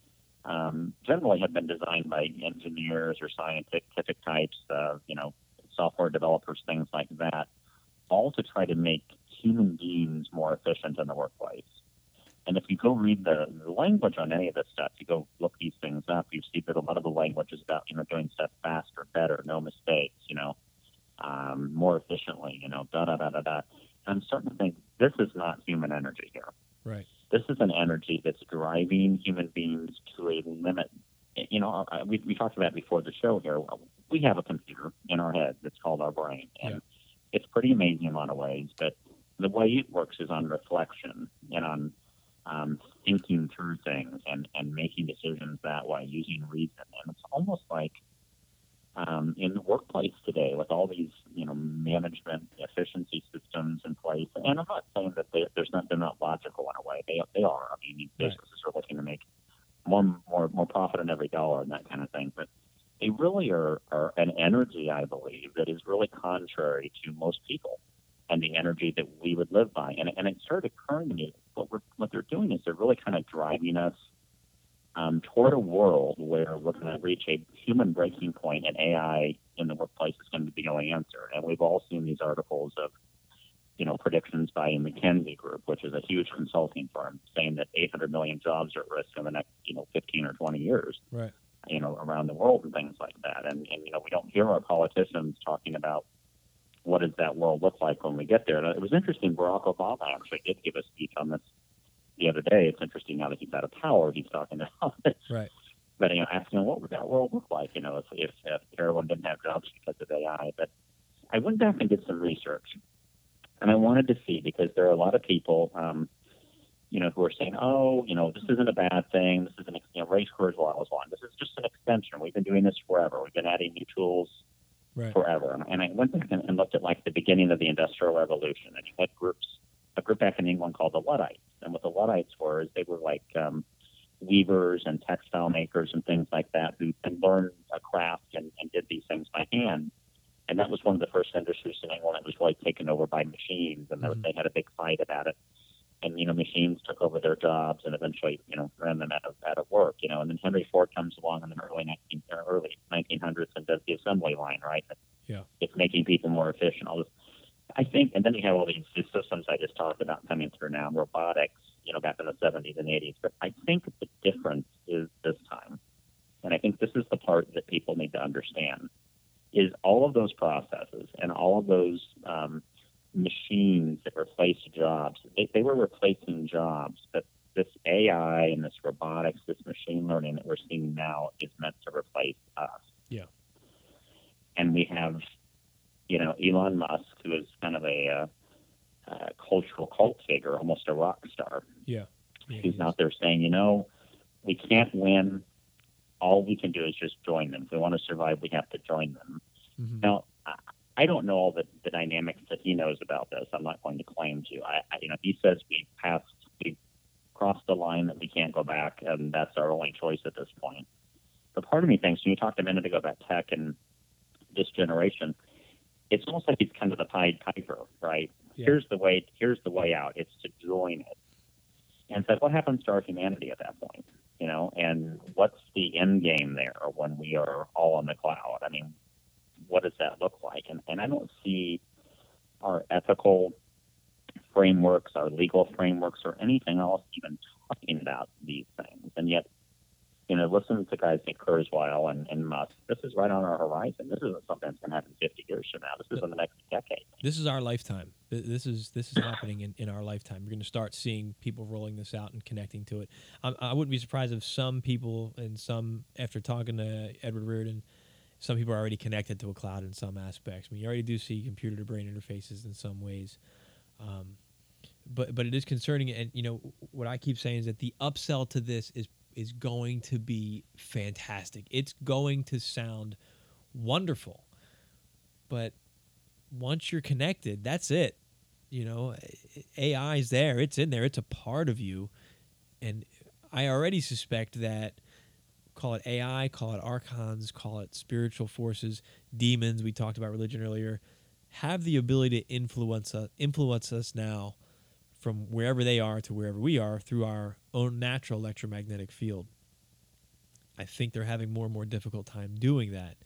um, generally have been designed by engineers or scientific types, uh, you know, software developers, things like that, all to try to make human beings more efficient in the workplace. And if you go read the, the language on any of this stuff, you go look these things up, you see that a lot of the language is about, you know, doing stuff faster, better, no mistakes, you know, um, more efficiently, you know, da da da da da. And I'm starting to think this is not human energy here. Right. This is an energy that's driving human beings to a limit. You know, we, we talked about before the show here. We have a computer in our head that's called our brain, and yeah. it's pretty amazing in a lot of ways. But the way it works is on reflection and on um, thinking through things and, and making decisions that way using reason. And it's almost like um, in the workplace today with all these, you know, management efficiency systems in place. And I'm not saying that they, there's not, they're not logical in a way. They, they are. I mean, businesses are looking to make more, more, more profit on every dollar and that kind of thing. But they really are, are an energy, I believe, that is really contrary to most people and the energy that we would live by. And, and it started occurring to me what we're, what they're doing is they're really kind of driving us um, toward a world where we're going to reach a human breaking point, and AI in the workplace is going to be the only answer. And we've all seen these articles of, you know, predictions by a McKinsey Group, which is a huge consulting firm, saying that 800 million jobs are at risk in the next, you know, 15 or 20 years. Right. You know, around the world and things like that. And, and you know, we don't hear our politicians talking about what does that world look like when we get there. And it was interesting. Barack Obama actually did give a speech on this the other day. It's interesting now that he's out of power, he's talking about it. Right. But you know, asking what would that world look like? You know, if if, if everyone didn't have jobs because of AI. But I went back and did some research, and I wanted to see because there are a lot of people, um, you know, who are saying, "Oh, you know, this isn't a bad thing. This is an you know, Ray Kurzweil was one. This is just an extension. We've been doing this forever. We've been adding new tools." Right. Forever, and I went back and looked at like the beginning of the Industrial Revolution, and you had groups, a group back in England called the Luddites, and what the Luddites were is they were like um, weavers and textile makers and things like that who and learned a craft and, and did these things by hand. And that was one of the first industries in England that was really taken over by machines, and mm-hmm. they had a big fight about it. And you know, machines took over their jobs and eventually, you know, ran them out of out of work. You know, and then Henry Ford comes along in the early 19 early 1900s and does the assembly line, right? Yeah, it's making people more efficient. All this I think, and then you have all these, these systems I just talked about coming through now, robotics, you know, back in the 70s and 80s. But I think the difference is this time, and I think this is the part that people need to understand, is all of those processes and all of those um, machines that replace jobs, they, they were replacing jobs, but this AI and this robotics, this machine learning that we're seeing now is meant to replace us. Yeah. And we have you know, Elon Musk, who is kind of a uh, uh, cultural cult figure, almost a rock star. Yeah. yeah he's he out there saying, you know, we can't win. All we can do is just join them. If we want to survive, we have to join them. Mm-hmm. Now, I don't know all the, the dynamics that he knows about this. I'm not going to claim to. I, I you know, he says we passed, we crossed the line that we can't go back, and that's our only choice at this point. But part of me thinks, when you talked a minute ago about tech and this generation, it's almost like he's kind of the Pied Piper, right? Yeah. Here's the way. Here's the way out. It's to join it. And so, what happens to our humanity at that point? You know, and what's the end game there when we are all in the cloud? I mean, what does that look like? And and I don't see our ethical frameworks, our legal frameworks, or anything else even talking about these things. And yet, You know, listen to guys like Kurzweil and, and Musk. This is right on our horizon. This isn't something that's going to happen 50 years from now. This is in the next decade. This is our lifetime. This is this is happening in, in our lifetime. We're going to start seeing people rolling this out and connecting to it. I, I wouldn't be surprised if some people and some, after talking to Edward Reardon, some people are already connected to a cloud in some aspects. I mean, you already do see computer to brain interfaces in some ways. Um, but but it is concerning, and you know what I keep saying is that the upsell to this is is going to be fantastic. It's going to sound wonderful. But once you're connected, that's it. You know, AI is there. It's in there. It's a part of you. And I already suspect that call it AI, call it archons, call it spiritual forces, demons, we talked about religion earlier, have the ability to influence us, influence us now from wherever they are to wherever we are through our own natural electromagnetic field. I think they're having more and more difficult time doing that.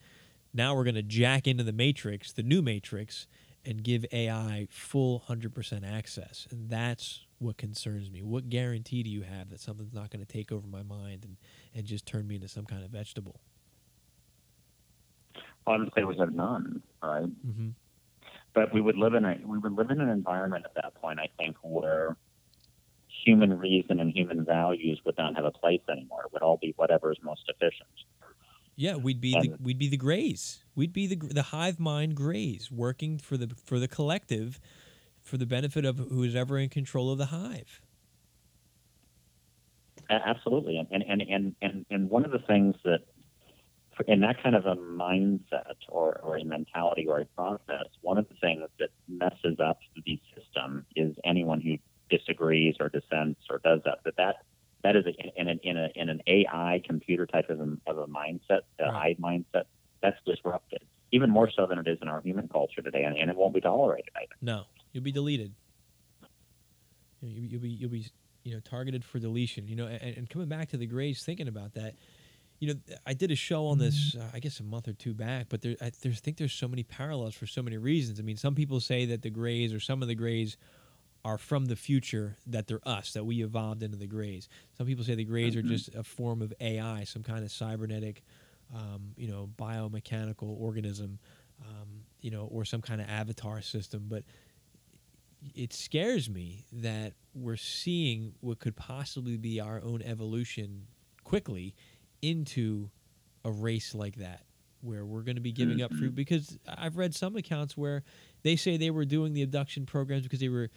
Now we're going to jack into the matrix, the new matrix, and give AI full 100% access. And that's what concerns me. What guarantee do you have that something's not going to take over my mind and, and just turn me into some kind of vegetable? Honestly, we have none, right? Mm-hmm but we would live in a we would live in an environment at that point, I think, where human reason and human values would not have a place anymore. It would all be whatever is most efficient. Yeah, we'd be and, the, we'd be the grays. We'd be the the hive mind grays working for the for the collective, for the benefit of who is ever in control of the hive. Absolutely, and and and and and one of the things that in that kind of a mindset or, or a mentality or a process, one of the things that messes up the system is anyone who disagrees or dissents or does that. That that that is a, in, a, in, a, in an AI computer type of a, of a mindset, a right. mindset, that's disrupted even more so than it is in our human culture today, and, and it won't be tolerated either. No, you'll be deleted. You'll be you'll be you know targeted for deletion. You know, and, and coming back to the Greys, thinking about that you know, I did a show on this, uh, I guess, a month or two back, but there, I there's, think there's so many parallels for so many reasons. I mean, some people say that the Greys or some of the Greys are from the future, that they're us, that we evolved into the Greys. Some people say the Greys mm-hmm. are just a form of AI, some kind of cybernetic, um, you know, biomechanical organism, um, you know, or some kind of avatar system. But it scares me that we're seeing what could possibly be our own evolution quickly into a race like that where we're going to be giving up fruit mm-hmm. because I've read some accounts where they say they were doing the abduction programs because they were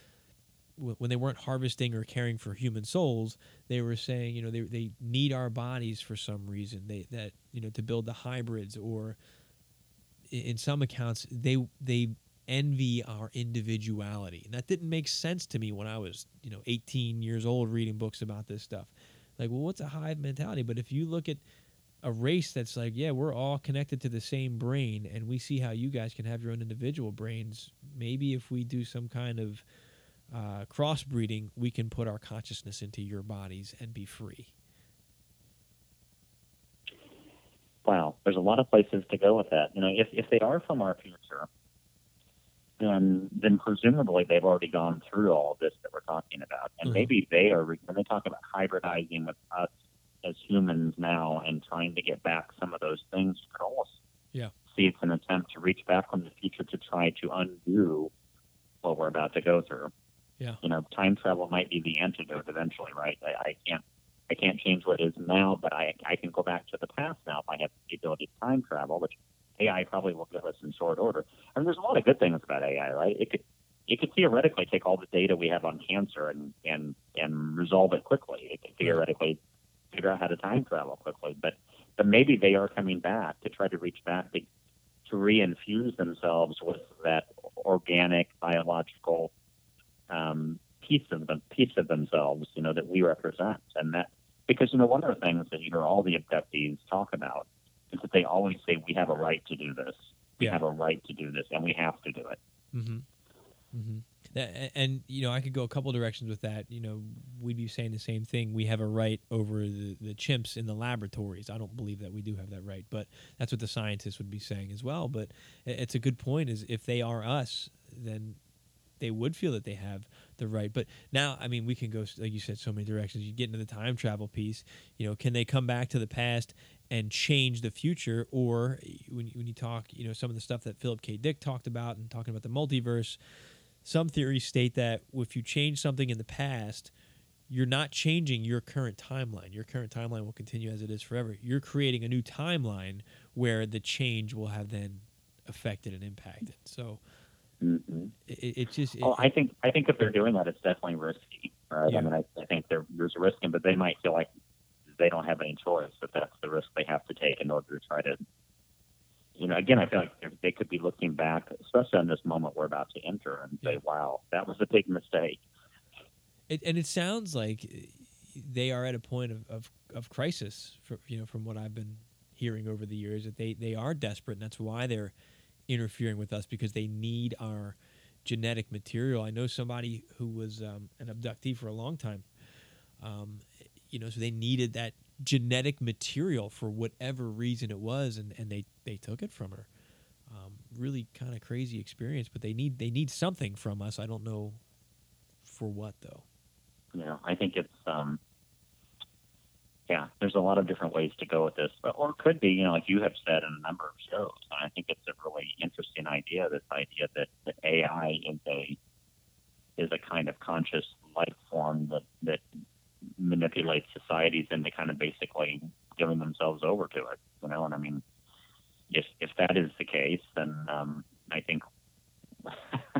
when they weren't harvesting or caring for human souls they were saying you know they, they need our bodies for some reason they that you know to build the hybrids or in some accounts they they envy our individuality and that didn't make sense to me when I was you know 18 years old reading books about this stuff like, well, what's a hive mentality? But if you look at a race that's like, yeah, we're all connected to the same brain, and we see how you guys can have your own individual brains. Maybe if we do some kind of uh, crossbreeding, we can put our consciousness into your bodies and be free. Wow, there's a lot of places to go with that. You know, if if they are from our future, then then presumably they've already gone through all of this that we're talking about, and mm-hmm. maybe they are when they talk about hybridizing with us as humans now and trying to get back some of those things. You could almost yeah. see it's an attempt to reach back from the future to try to undo what we're about to go through. Yeah, you know, time travel might be the antidote eventually, right? I, I can't I can't change what is now, but I I can go back to the past now if I have the ability to time travel, which AI probably will give us in short order. I mean, there's a lot of good things about AI, right? It could it could theoretically take all the data we have on cancer and and and resolve it quickly. It could theoretically figure out how to time travel quickly, but but maybe they are coming back to try to reach back to, to reinfuse themselves with that organic biological um, piece of them piece of themselves, you know, that we represent, and that because you know one of the things that you know all the abductees talk about is that they always say we have a right to do this. We yeah. have a right to do this, and we have to do it. Mm-hmm. Mm-hmm. And, and, you know, I could go a couple directions with that. You know, we'd be saying the same thing. We have a right over the, the chimps in the laboratories. I don't believe that we do have that right, but that's what the scientists would be saying as well. But it's a good point. Is if they are us, then they would feel that they have the right. But now, I mean, we can go like you said, so many directions. You get into the time travel piece. You know, can they come back to the past and change the future, or when when you talk, you know, some of the stuff that Philip K. Dick talked about and talking about the multiverse. Some theories state that if you change something in the past, you're not changing your current timeline. Your current timeline will continue as it is forever. You're creating a new timeline where the change will have then affected and impacted. So Mm-hmm. it, it just. It, Oh, I think I think if they're doing that, it's definitely risky. Right? Yeah. I mean, I, I think there, there's a risk, in, but they might feel like they don't have any choice. That that's the risk they have to take in order to try to. You know, again, I feel like they- they could be looking back, especially on this moment we're about to enter, and say. "Wow, that was a big mistake." it, and it sounds like they are at a point of, of, of crisis. For, you know, from what I've been hearing over the years, that they they are desperate, and that's why they're interfering with us because they need our genetic material. I know somebody who was um, an abductee for a long time. Um, you know, so they needed that genetic material for whatever reason it was, and, and they, they took it from her. Um, really kind of crazy experience, but they need they need something from us. I don't know for what though. Yeah, I think it's um, yeah. There's a lot of different ways to go with this, but or it could be, you know, like you have said in a number of shows. And I think it's a really interesting idea. This idea that, that AI is a is a kind of conscious life form that that manipulates societies into kind of basically giving themselves over to it. You know, and I mean, if if that is the case, then um, I think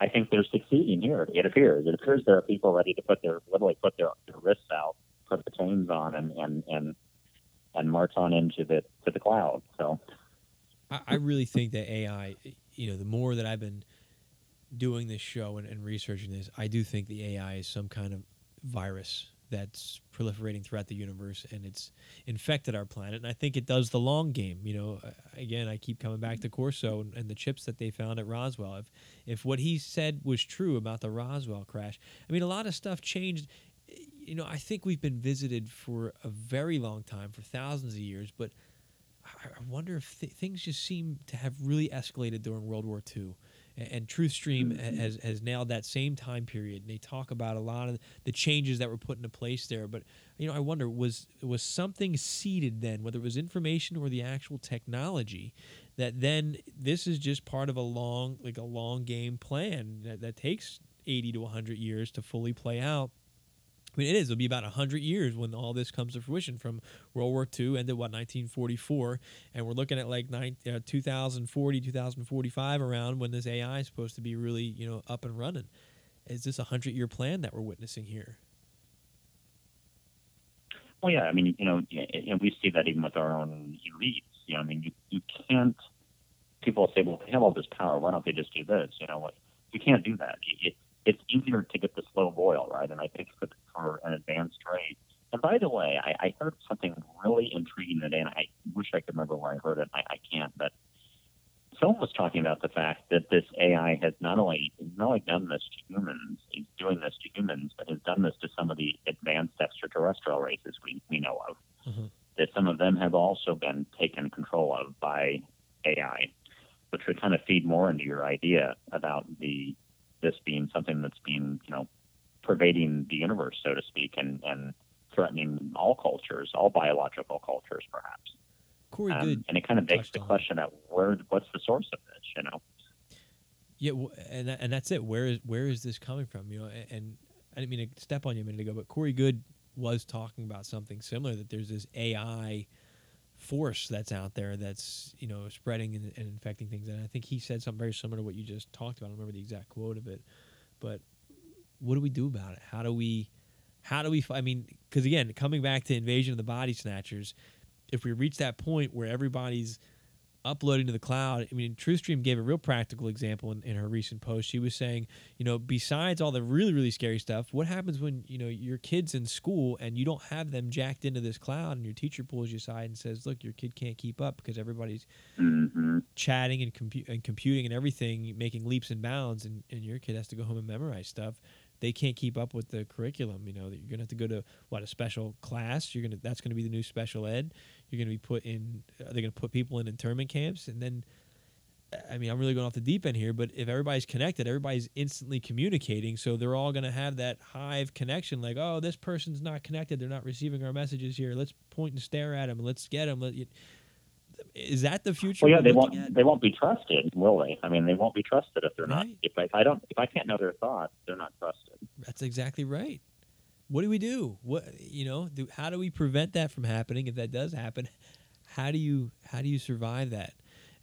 I think they're succeeding here. It appears. It appears there are people ready to put their literally put their, their wrists out, put the chains on, and and and and march on into the to the cloud. So I, I really think that AI, you know, the more that I've been doing this show and, and researching this, I do think the AI is some kind of virus that's proliferating throughout the universe and it's infected our planet. And I think it does the long game. You know, again, I keep coming back to Corso and, and the chips that they found at Roswell. If if what he said was true about the Roswell crash, I mean, a lot of stuff changed. You know, I think we've been visited for a very long time, for thousands of years, but I I wonder if th- things just seem to have really escalated during World War II. And, TruthStream mm-hmm. has, has nailed that same time period. And they talk about a lot of the changes that were put into place there. But, you know, I wonder, was, was something seeded then, whether it was information or the actual technology, that then this is just part of a long, like a long game plan that, that takes 80 to 100 years to fully play out? I mean, it is. It'll be about 100 years when all this comes to fruition from World War II ended, what, 1944. And we're looking at like nine, uh, 2040, 2045 around when this AI is supposed to be really, you know, up and running. Is this a 100 year plan that we're witnessing here? Well, yeah, I mean, you know, y- we see that even with our own elites. You know, I mean, you, you can't. People say, "Well, they have all this power. Why don't they just do this?" You know, what? You can't do that. It, it's easier to get the slow boil, right? And I think for, for an advanced trade. And by the way, I, I heard something really intriguing today, and I wish I could remember where I heard it. I, I can't, but someone was talking about the fact that this AI has not only not only done this to humans, is doing this to humans, but has done this to some of the advanced extraterrestrial races we, we know of. Mhm. That some of them have also been taken control of by AI, which would kind of feed more into your idea about the this being something that's being you know pervading the universe, so to speak, and and threatening all cultures, all biological cultures, perhaps. Corey Um, Goode. and it kind of begs the question of where, what's the source of this? You know, Yeah, and and that's it. Where is where is this coming from? You know, and I didn't mean to step on you a minute ago, but Corey Goode was talking about something similar. That there's this AI force that's out there that's you know spreading and, and infecting things. And I think he said something very similar to what you just talked about. I don't remember the exact quote of it, but what do we do about it? How do we, how do we? I mean, because again, coming back to Invasion of the Body Snatchers, if we reach that point where everybody's uploading to the cloud. I mean, TruthStream gave a real practical example in, in her recent post. She was saying, you know, besides all the really, really scary stuff, what happens when, you know, your kid's in school and you don't have them jacked into this cloud and your teacher pulls you aside and says, look, your kid can't keep up because everybody's mm-hmm. chatting and, compu- and computing and everything, making leaps and bounds, and, and your kid has to go home and memorize stuff. They can't keep up with the curriculum. You know that you're gonna have to go to what a special class. You're gonna that's gonna be the new special ed. You're gonna be put in. Uh, Are they gonna put people in internment camps? And then I mean, I'm really going off the deep end here, but if everybody's connected, everybody's instantly communicating. So they're all going to have that hive connection like, oh, this person's not connected. They're not receiving our messages here. Let's point and stare at them let's get them. Let you, is that the future? Well, yeah, they won't. at? They won't be trusted, will they? I mean, they won't be trusted if they're not. If I, if I don't, if I can't know their thoughts, they're not trusted. That's exactly right. What do we do? What you know? Do, how do we prevent that from happening? If that does happen, how do you how do you survive that?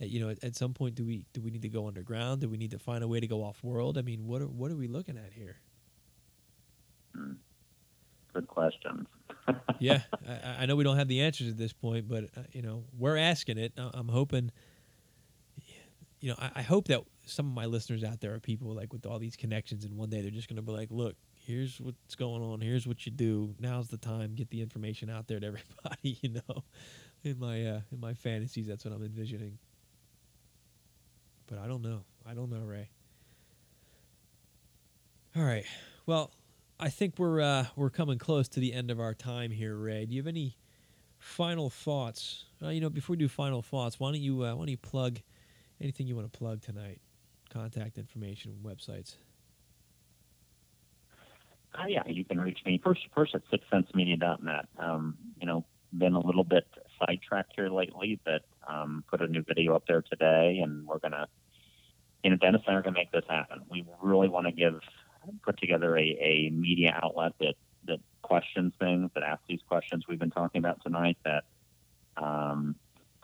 Uh, You know, at, at some point, do we do we need to go underground? Do we need to find a way to go off world? I mean, what are, what are we looking at here? Good questions. yeah, I, I know we don't have the answers at this point, but uh, you know we're asking it. I- I'm hoping. You know, I, I hope that some of my listeners out there are people like with all these connections, and one day they're just going to be like, "Look, here's what's going on. Here's what you do. Now's the time. Get the information out there to everybody." You know, in my uh, in my fantasies, that's what I'm envisioning. But I don't know. I don't know, Ray. All right. Well, I think we're uh, we're coming close to the end of our time here, Ray. Do you have any final thoughts? Uh, you know, before we do final thoughts, why don't you uh, why don't you plug anything you want to plug tonight? Contact information, websites. Uh, yeah, you can reach me first. First at sixsensemedia.net. Um, you know, been a little bit sidetracked here lately, but um, put a new video up there today, and we're gonna. You know, Dennis and I are gonna make this happen. We really want to give, put together a, a media outlet that that questions things, that asks these questions we've been talking about tonight, that um,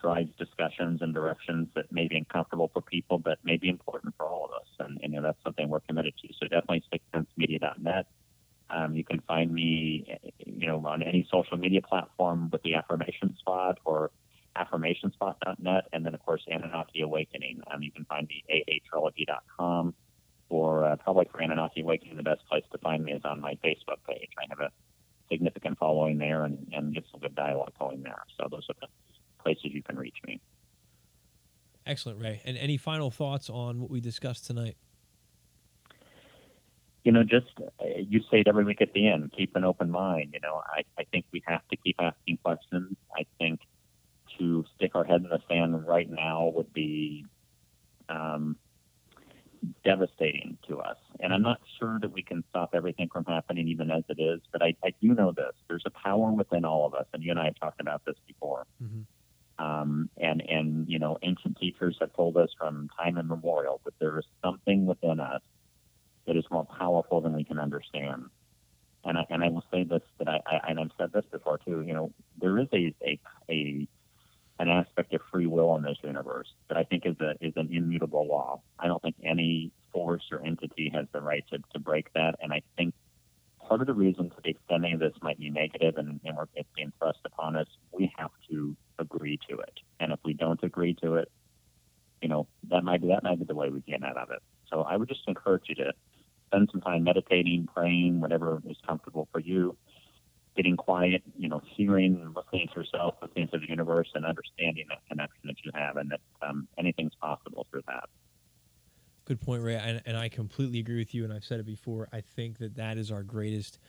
drives discussions and directions that may be uncomfortable for people, but may be important for all of us. And, and you know, that's something we're committed to. So definitely sixsensemedia.net. Um, you can find me, you know, on any social media platform with the Affirmation Spot or affirmationspot.net, and then of course Anunnaki Awakening. Um, you can find me aatrilogy.com, or uh, probably for Anunnaki Awakening, the best place to find me is on my Facebook page. I have a significant following there, and, and get some good dialogue going there. So those are the places you can reach me. Excellent, Ray. And any final thoughts on what we discussed tonight? You know, just uh, you say it every week at the end. Keep an open mind. You know, I, I think we have to keep asking questions. I think to stick our head in the sand right now would be um, devastating to us. And I'm not sure that we can stop everything from happening, even as it is. But I, I do know this: there's a power within all of us, and you and I have talked about this before. Mm-hmm. Um, and and you know, ancient teachers have told us from time immemorial that there is something within us that is more powerful than we can understand. And I, and I will say this that I, I and I've said this before too. You know, there is a, a a an aspect of free will in this universe that I think is a is an immutable law. I don't think any force or entity has the right to, to break that. And I think part of the reason to the extending of this might be negative and, and it's being thrust upon us, we have to agree to it. And if we don't agree to it, you know, that might be that might be the way we get out of it. So I would just encourage you to spend some time meditating, praying, whatever is comfortable for you, getting quiet, you know, hearing and listening to yourself, listening to the universe, and understanding that connection that you have, and that um, anything's possible through that. Good point, Ray. And, and I completely agree with you. And I've said it before. I think that that is our greatest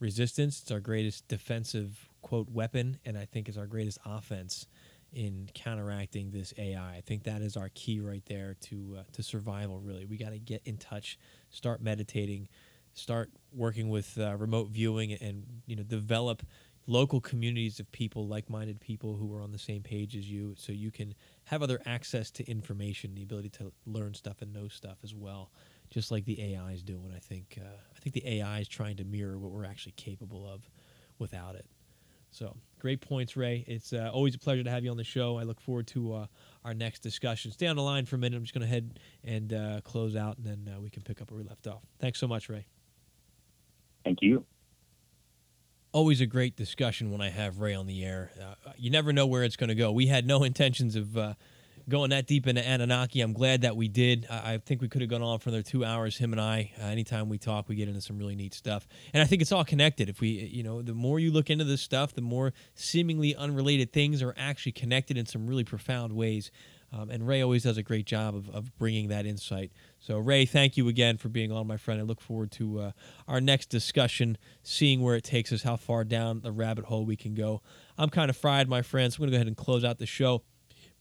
resistance. It's our greatest defensive quote weapon, and I think is our greatest offense in counteracting this AI. I think that is our key right there to uh, to survival. Really, we got to get in touch, start meditating, start working with uh, remote viewing, and you know develop local communities of people, like-minded people who are on the same page as you, so you can have other access to information, the ability to learn stuff and know stuff as well, just like the AI is doing. I think uh, I think the AI is trying to mirror what we're actually capable of without it. So great points, Ray. It's uh, always a pleasure to have you on the show. I look forward to uh, our next discussion. Stay on the line for a minute. I'm just going to head and uh, close out, and then uh, we can pick up where we left off. Thanks so much, Ray. Thank you. Always a great discussion when I have Ray on the air. Uh, you never know where it's going to go. We had no intentions of uh, going that deep into Anunnaki. I'm glad that we did. I, I think we could have gone on for another two hours. Him and I. Uh, anytime we talk, we get into some really neat stuff, and I think it's all connected. If we, you know, the more you look into this stuff, the more seemingly unrelated things are actually connected in some really profound ways. Um, and Ray always does a great job of, of bringing that insight. So, Ray, thank you again for being on, my friend. I look forward to uh, our next discussion, seeing where it takes us, how far down the rabbit hole we can go. I'm kind of fried, my friends. So I'm going to go ahead and close out the show,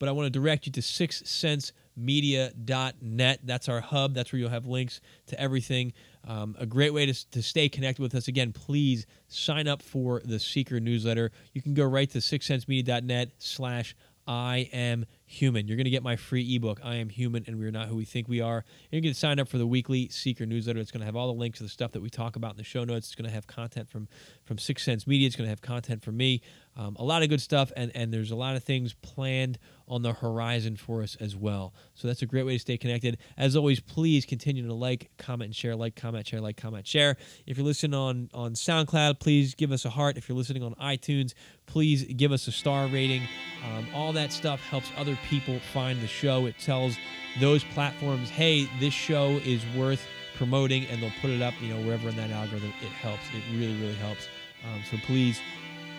but I want to direct you to seekermedia.net. That's our hub. That's where you'll have links to everything. Um, a great way to, to stay connected with us. Again, please sign up for the Seeker newsletter. You can go right to sixsensemedia.net slash I am human. You're going to get my free ebook, I Am Human and We're Not Who We Think We Are. And going to sign up for the weekly Seeker newsletter. It's going to have all the links to the stuff that we talk about in the show notes. It's going to have content from, from Six Sense Media. It's going to have content from me. Um, a lot of good stuff, and, and there's a lot of things planned on the horizon for us as well. So that's a great way to stay connected. As always, please continue to like, comment, and share. Like, comment, share, like, comment, share. If you're listening on, on SoundCloud, please give us a heart. If you're listening on iTunes, please give us a star rating. Um, all that stuff helps other people find the show. It tells those platforms, hey, this show is worth promoting, and they'll put it up, you know, wherever in that algorithm. It helps. It really, really helps. Um, so please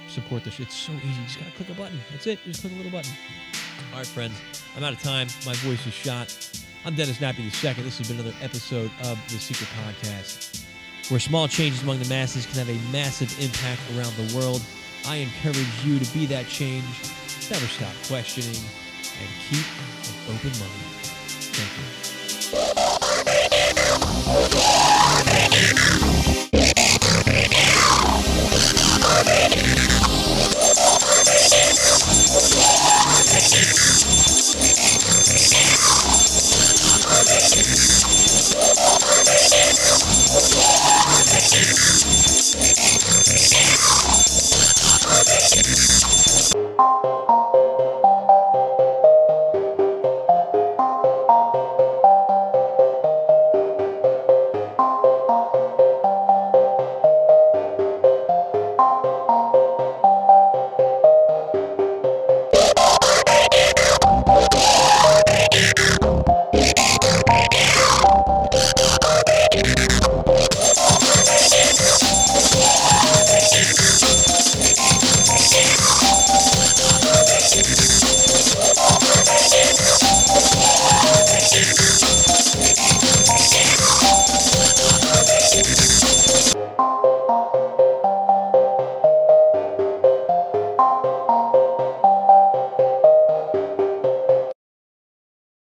support show. It's so easy. You just gotta click a button. That's it. Just click a little button. All right, friends. I'm out of time. My voice is shot. I'm Dennis Nappy II. This has been another episode of the Seeker Podcast, where small changes among the masses can have a massive impact around the world. I encourage you to be that change. Never stop questioning and keep an open mind.